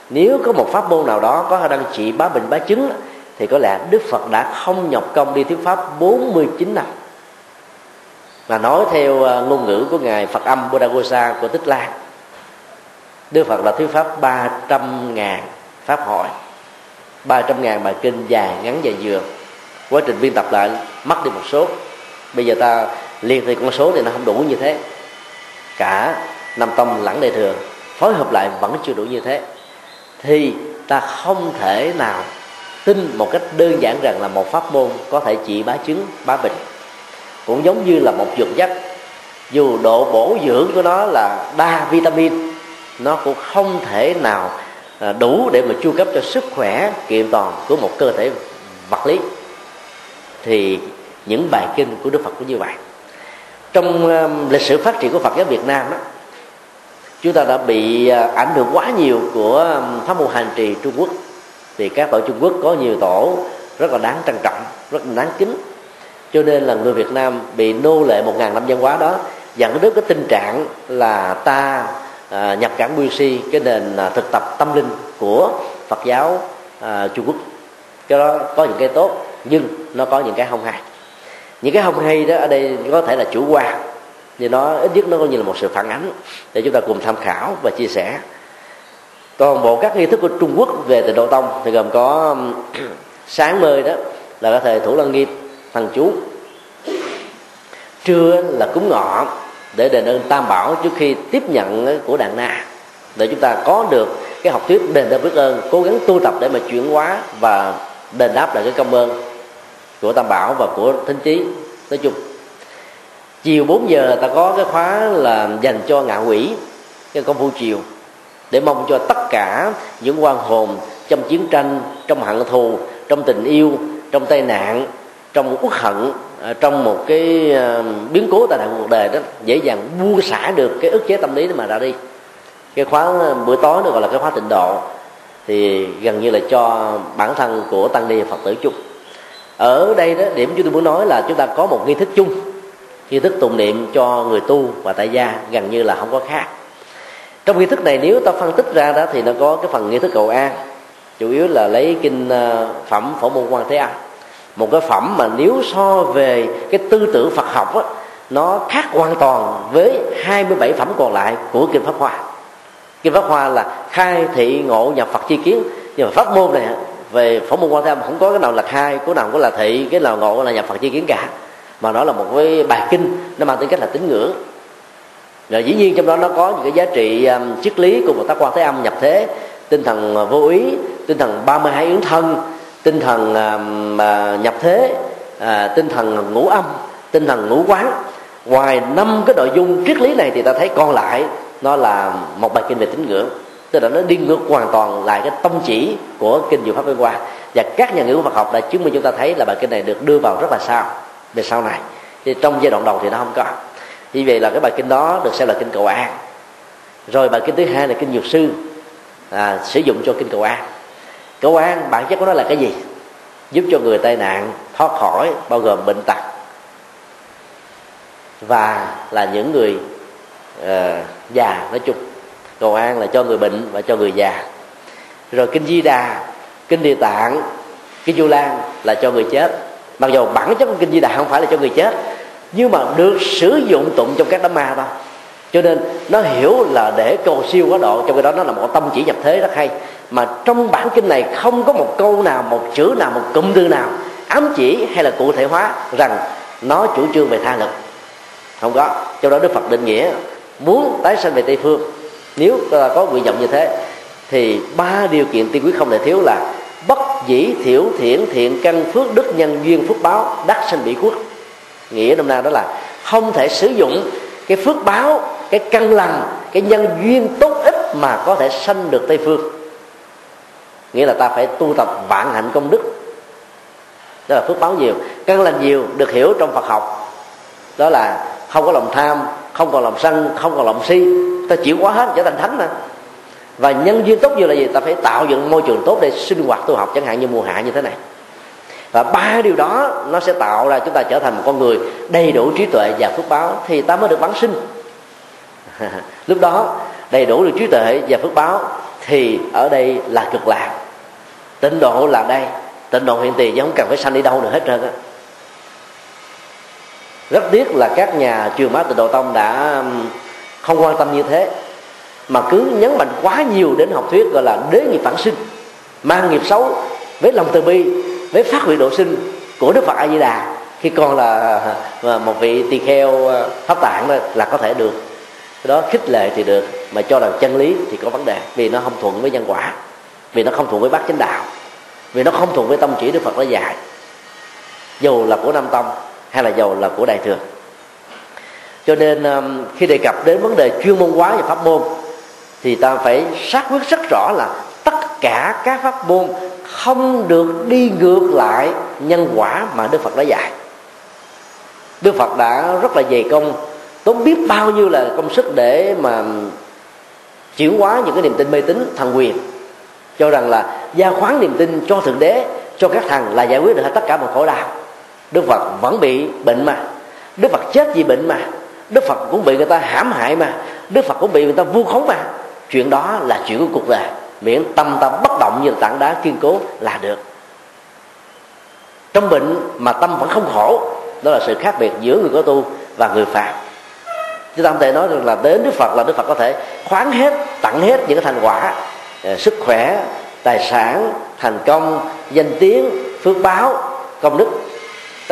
Nếu có một pháp môn nào đó có khả năng trị bá bệnh, bá chứng, thì có lẽ Đức Phật đã không nhọc công đi thuyết pháp 49 năm. Mà nói theo à, ngôn ngữ của ngài Phật âm Buddha của Tích Lan, Đức Phật đã thuyết pháp 300 ngàn pháp hội 300 ngàn bài kinh dài ngắn dài vừa, quá trình biên tập lại mất đi một số. Bây giờ ta liệt thì con số thì nó không đủ như thế cả năm tông lẫn đại thừa phối hợp lại vẫn chưa đủ như thế, thì ta không thể nào tin một cách đơn giản rằng là một pháp môn có thể trị bá chứng, bá bệnh. Cũng giống như là một dược chất dù độ bổ dưỡng của nó là đa vitamin, nó cũng không thể nào à, đủ để mà chu cấp cho sức khỏe kiện toàn của một cơ thể vật lý. Thì những bài kinh của đức phật cũng như vậy trong um, lịch sử phát triển của phật giáo việt nam đó chúng ta đã bị à, ảnh hưởng quá nhiều của um, pháp môn hành trì trung quốc. Thì các tổ trung quốc có nhiều tổ rất là đáng trân trọng rất là đáng kính. Cho nên là người việt nam bị nô lệ một ngàn năm văn hóa đó dẫn đến cái tình trạng là ta à, nhập cảng nguyên si cái nền à, thực tập tâm linh của phật giáo à, trung quốc. Cái đó có những cái tốt nhưng nó có những cái không hay những cái không hay đó, ở đây có thể là chủ quan. Thì nó ít nhất nó coi như là một sự phản ánh để chúng ta cùng tham khảo và chia sẻ. Toàn bộ các nghi thức của trung quốc về tịnh độ tông thì gồm có sáng mơi đó là có thể thủ lăng nghiêm thằng chú. Trưa là cúng ngọ để đền ơn tam bảo trước khi tiếp nhận của đàn na, để chúng ta có được cái học thuyết đền ơn biết ơn, cố gắng tu tập để mà chuyển hóa và đền đáp lại cái công ơn của tam bảo và của thính trí nói chung, chiều 4 giờ ta có cái khóa là dành cho ngạ quỷ, cái công phu chiều, để mong cho tất cả những quan hồn trong chiến tranh, trong hận thù, trong tình yêu, trong tai nạn, trong uất hận à, trong một cái à, biến cố tai nạn cuộc đời đó, dễ dàng buông xả được cái ức chế tâm lý mà ra đi. Cái khóa à, bữa tối nó gọi là cái khóa tịnh độ, thì gần như là cho bản thân của tăng ni phật tử chung ở đây đó điểm chúng tôi muốn nói là chúng ta có một nghi thức chung nghi thức tụng niệm cho người tu và tại gia gần như là không có khác. Trong nghi thức này nếu ta phân tích ra đó thì nó có cái phần nghi thức cầu an. Chủ yếu là lấy kinh ờ, phẩm phổ môn quan thế âm. Một cái phẩm mà nếu so về cái tư tưởng Phật học á, nó khác hoàn toàn với 27 phẩm còn lại của kinh pháp hoa. Kinh pháp hoa là khai thị ngộ nhập Phật chi kiến. Nhưng mà pháp môn này về phổ môn quan thế âm không có cái nào là khai cái nào có là thị cái nào ngộ là nhập Phật chi kiến cả. Mà nó là một cái bài kinh nó mang tính cách là tín ngưỡng. Rồi dĩ nhiên trong đó nó có những cái giá trị um, triết lý của một tác quan thế âm nhập thế. Tinh thần uh, vô ý tinh thần 32 yến thân tinh thần um, uh, nhập thế uh, tinh thần ngũ âm tinh thần ngũ quán. Ngoài năm cái nội dung triết lý này thì ta thấy còn lại nó là một bài kinh về tín ngưỡng tức là nó đi ngược hoàn toàn lại cái tâm chỉ của kinh diệu pháp liên quan và các nhà nghiên cứu Phật học đã chứng minh chúng ta thấy là bài kinh này được đưa vào rất là sao về sau này. Thì trong giai đoạn đầu thì nó không có. Như vậy là cái bài kinh đó được xem là kinh cầu an. Rồi bài kinh thứ hai là kinh dược sư à, sử dụng cho kinh cầu an. Cầu an bản chất của nó là cái gì? Giúp cho người tai nạn thoát khỏi bao gồm bệnh tật. Và là những người uh, già nói chung cầu an là cho người bệnh và cho người già. Rồi kinh di đà, kinh địa tạng, kinh du lan là cho người chết. Mặc dù bản chất của kinh di đà không phải là cho người chết, nhưng mà được sử dụng tụng trong các đám ma thôi. Cho nên nó hiểu là để cầu siêu quá độ, trong cái đó nó là một tâm chỉ nhập thế rất hay. Mà trong bản kinh này không có một câu nào, một chữ nào, một cụm từ nào ám chỉ hay là cụ thể hóa rằng nó chủ trương về tha lực. Không có. Trong đó đức phật định nghĩa muốn tái sanh về tây phương nếu ờ, có nguyện vọng như thế, thì ba điều kiện tiên quyết không thể thiếu là bất dĩ, thiểu thiện thiện căn, phước đức, nhân duyên, phước báo, đắc sanh bị quốc nghĩa năm nay đó là không thể sử dụng cái phước báo, cái căn lành, cái nhân duyên tốt ích mà có thể sanh được tây phương. Nghĩa là ta phải tu tập vạn hạnh công đức. Đó là phước báo nhiều, căn lành nhiều, được hiểu trong phật học. Đó là không có lòng tham không còn lòng sân, không còn lòng si. Ta chịu quá hết, trở thành thánh mà. Và nhân duyên tốt như là gì? Ta phải tạo dựng môi trường tốt để sinh hoạt, tu học, chẳng hạn như mùa hạ như thế này. Và ba điều đó, nó sẽ tạo ra chúng ta trở thành một con người đầy đủ trí tuệ và phước báo, thì ta mới được vãng sinh. Lúc đó, đầy đủ được trí tuệ và phước báo, thì ở đây là cực lạc. Tịnh độ là đây. Tịnh độ hiện tiền, chứ không cần phải sanh đi đâu nữa hết trơn á rất tiếc là các nhà truyền bá tịnh độ tông đã không quan tâm như thế. Mà cứ nhấn mạnh quá nhiều đến học thuyết gọi là đế nghiệp phản sinh, mang nghiệp xấu với lòng từ bi với phát huy độ sinh của đức phật a di đà khi còn là ờ, một vị tỳ kheo ờ, pháp tạng đó là có thể được. Cái đó khích lệ thì được, mà cho rằng chân lý thì có vấn đề, vì nó không thuận với nhân quả, vì nó không thuận với bát chánh đạo, vì nó không thuận với tâm chỉ đức phật đã dạy. Dù là của nam tông hay là dầu là của đại thừa. Cho nên um, khi đề cập đến vấn đề chuyên môn hóa và pháp môn, thì ta phải xác quyết rất rõ là tất cả các pháp môn không được đi ngược lại nhân quả mà đức phật đã dạy. Đức phật đã rất là dày công, tốn biết bao nhiêu là công sức để mà chuyển hóa những cái niềm tin mê tín thần quyền. Cho rằng là gia khoán niềm tin cho thượng đế, cho các thằng là giải quyết được hết tất cả mọi khổ đau đức phật vẫn bị bệnh mà. Đức phật chết vì bệnh mà. Đức phật cũng bị người ta hãm hại mà. Đức phật cũng bị người ta vu khống mà. Chuyện đó là chuyện của cuộc đời. Miễn tâm ta bất động như là tảng đá kiên cố là được. Trong bệnh mà tâm vẫn không khổ, đó là sự khác biệt giữa người có tu và người phạm. chúng ta không thể nói rằng là đến đức phật là đức phật có thể khoán hết, tặng hết những cái thành quả à, sức khỏe, tài sản, thành công, danh tiếng, phước báo, công đức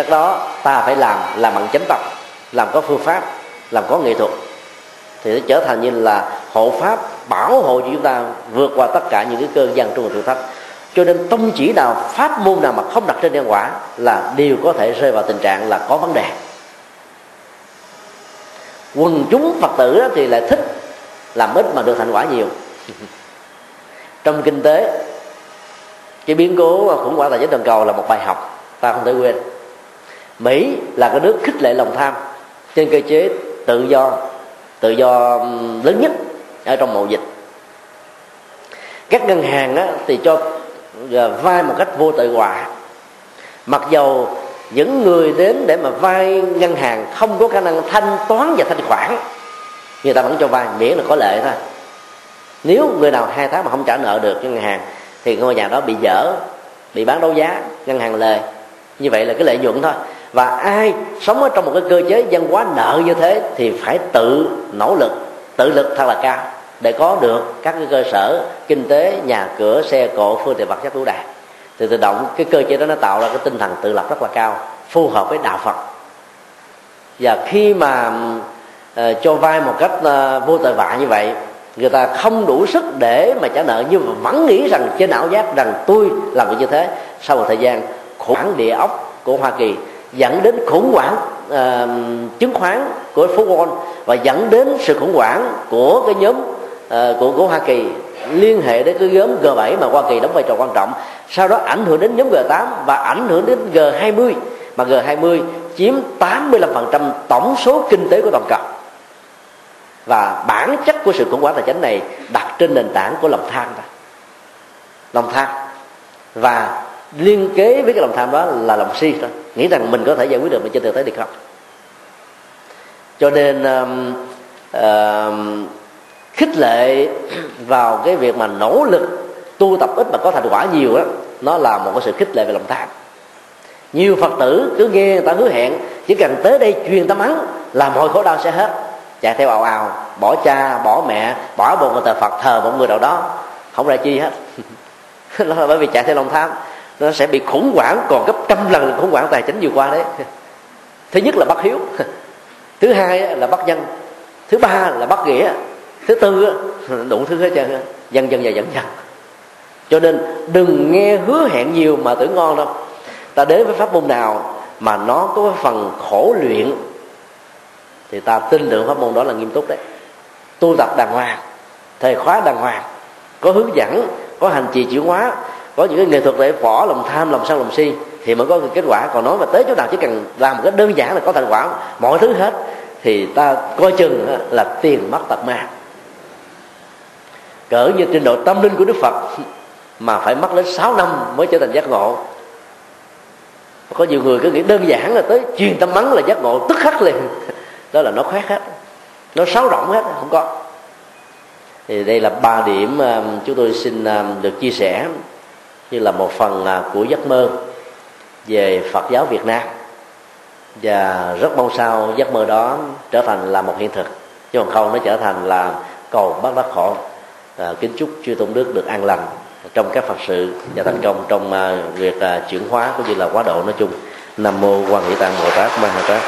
tức đó, ta phải làm làm bằng chánh tập làm có phương pháp, làm có nghệ thuật. Thì nó trở thành như là hộ pháp bảo hộ cho chúng ta vượt qua tất cả những cái cơn gian trung và thử thách. Cho nên tông chỉ nào, pháp môn nào mà không đặt trên nhân quả là đều có thể rơi vào tình trạng là có vấn đề. Quần chúng phật tử thì lại thích làm ít mà được thành quả nhiều. Trong kinh tế, cái biến cố khủng hoảng tài chính toàn cầu là một bài học, ta không thể quên mỹ là cái nước khích lệ lòng tham. Trên cơ chế tự do tự do lớn nhất ở trong mậu dịch. Các ngân hàng á, thì cho ờ, vay một cách vô tội quả. mặc dầu những người đến để mà vay ngân hàng không có khả năng thanh toán và thanh khoản người ta vẫn cho vay miễn là có lệ thôi. Nếu người nào hai tháng mà không trả nợ được cho ngân hàng thì ngôi nhà đó bị dở bị bán đấu giá ngân hàng lời như vậy là cái lợi nhuận thôi và ai sống ở trong một cái cơ chế văn hóa nợ như thế thì phải tự nỗ lực tự lực thật là cao để có được các cái cơ sở kinh tế nhà cửa xe cộ phương tiện vật chất đủ đầy thì tự động cái cơ chế đó nó tạo ra cái tinh thần tự lập rất là cao phù hợp với đạo phật. Và khi mà uh, cho vay một cách uh, vô tội vạ như vậy người ta không đủ sức để mà trả nợ nhưng mà vẫn nghĩ rằng trên ảo giác rằng tôi làm được như thế. Sau một thời gian khủng hoảng địa ốc của hoa kỳ dẫn đến khủng hoảng uh, chứng khoán của phố Wall và dẫn đến sự khủng hoảng của cái nhóm ờ, của của Hoa Kỳ. Liên hệ đến cái nhóm G7 mà Hoa Kỳ đóng vai trò quan trọng. Sau đó ảnh hưởng đến nhóm G8 và ảnh hưởng đến G20 mà G20 chiếm 85% tổng số kinh tế của toàn cầu. Và bản chất của sự khủng hoảng tài chính này đặt trên nền tảng của lòng tham đó. Lòng tham. Và liên kế với cái lòng tham đó là lòng si thôi nghĩ rằng mình có thể giải quyết được mà trên thực tế thì không? Cho nên um, uh, khích lệ vào cái việc mà nỗ lực tu tập ít mà có thành quả nhiều đó nó là một cái sự khích lệ về lòng tham. Nhiều phật tử cứ nghe người ta hứa hẹn chỉ cần tới đây truyền tâm ấn là mọi khổ đau sẽ hết. Chạy theo ào ào bỏ cha bỏ mẹ bỏ một người tờ phật thờ một người nào đó không ra chi hết. Đó là bởi vì chạy theo lòng tham nó sẽ bị khủng hoảng, còn gấp trăm lần khủng hoảng tài chính vừa qua đấy. Thứ nhất là bắt hiếu. Thứ hai là bắt nhân thứ ba là bắt nghĩa. Thứ tư đủ thứ hết trơn dần dần và dần dần. cho nên đừng nghe hứa hẹn nhiều mà tưởng ngon đâu. Ta đến với pháp môn nào mà nó có phần khổ luyện, thì ta tin tưởng pháp môn đó là nghiêm túc đấy. Tu tập đàng hoàng thời khóa đàng hoàng, có hướng dẫn, có hành trì chuyển hóa có những cái nghệ thuật để bỏ lòng tham, lòng sân, lòng si thì mới có kết quả. Còn nói mà tới chỗ nào chỉ cần làm một cái đơn giản là có thành quả. Mọi thứ hết thì ta coi chừng là tiền mất tật ma cỡ như trình độ tâm linh của đức phật mà phải mất đến 6 năm mới trở thành giác ngộ. Có nhiều người cứ nghĩ đơn giản là tới truyền tâm mắng là giác ngộ tức khắc liền. Đó là nó khoét hết, nó sáo rộng hết, không có. Thì đây là ba điểm à, chúng tôi xin à, được chia sẻ như là một phần à, của giấc mơ về Phật giáo Việt Nam. Và rất mong sao giấc mơ đó trở thành là một hiện thực chứ còn không nó trở thành là cầu bắt đắc khổ à, kính chúc chư tôn đức được an lành trong các phật sự và thành công trong uh, việc uh, chuyển hóa cũng như là quá độ nói chung. Nam mô quan hệ tạng bồ tát ma ha tát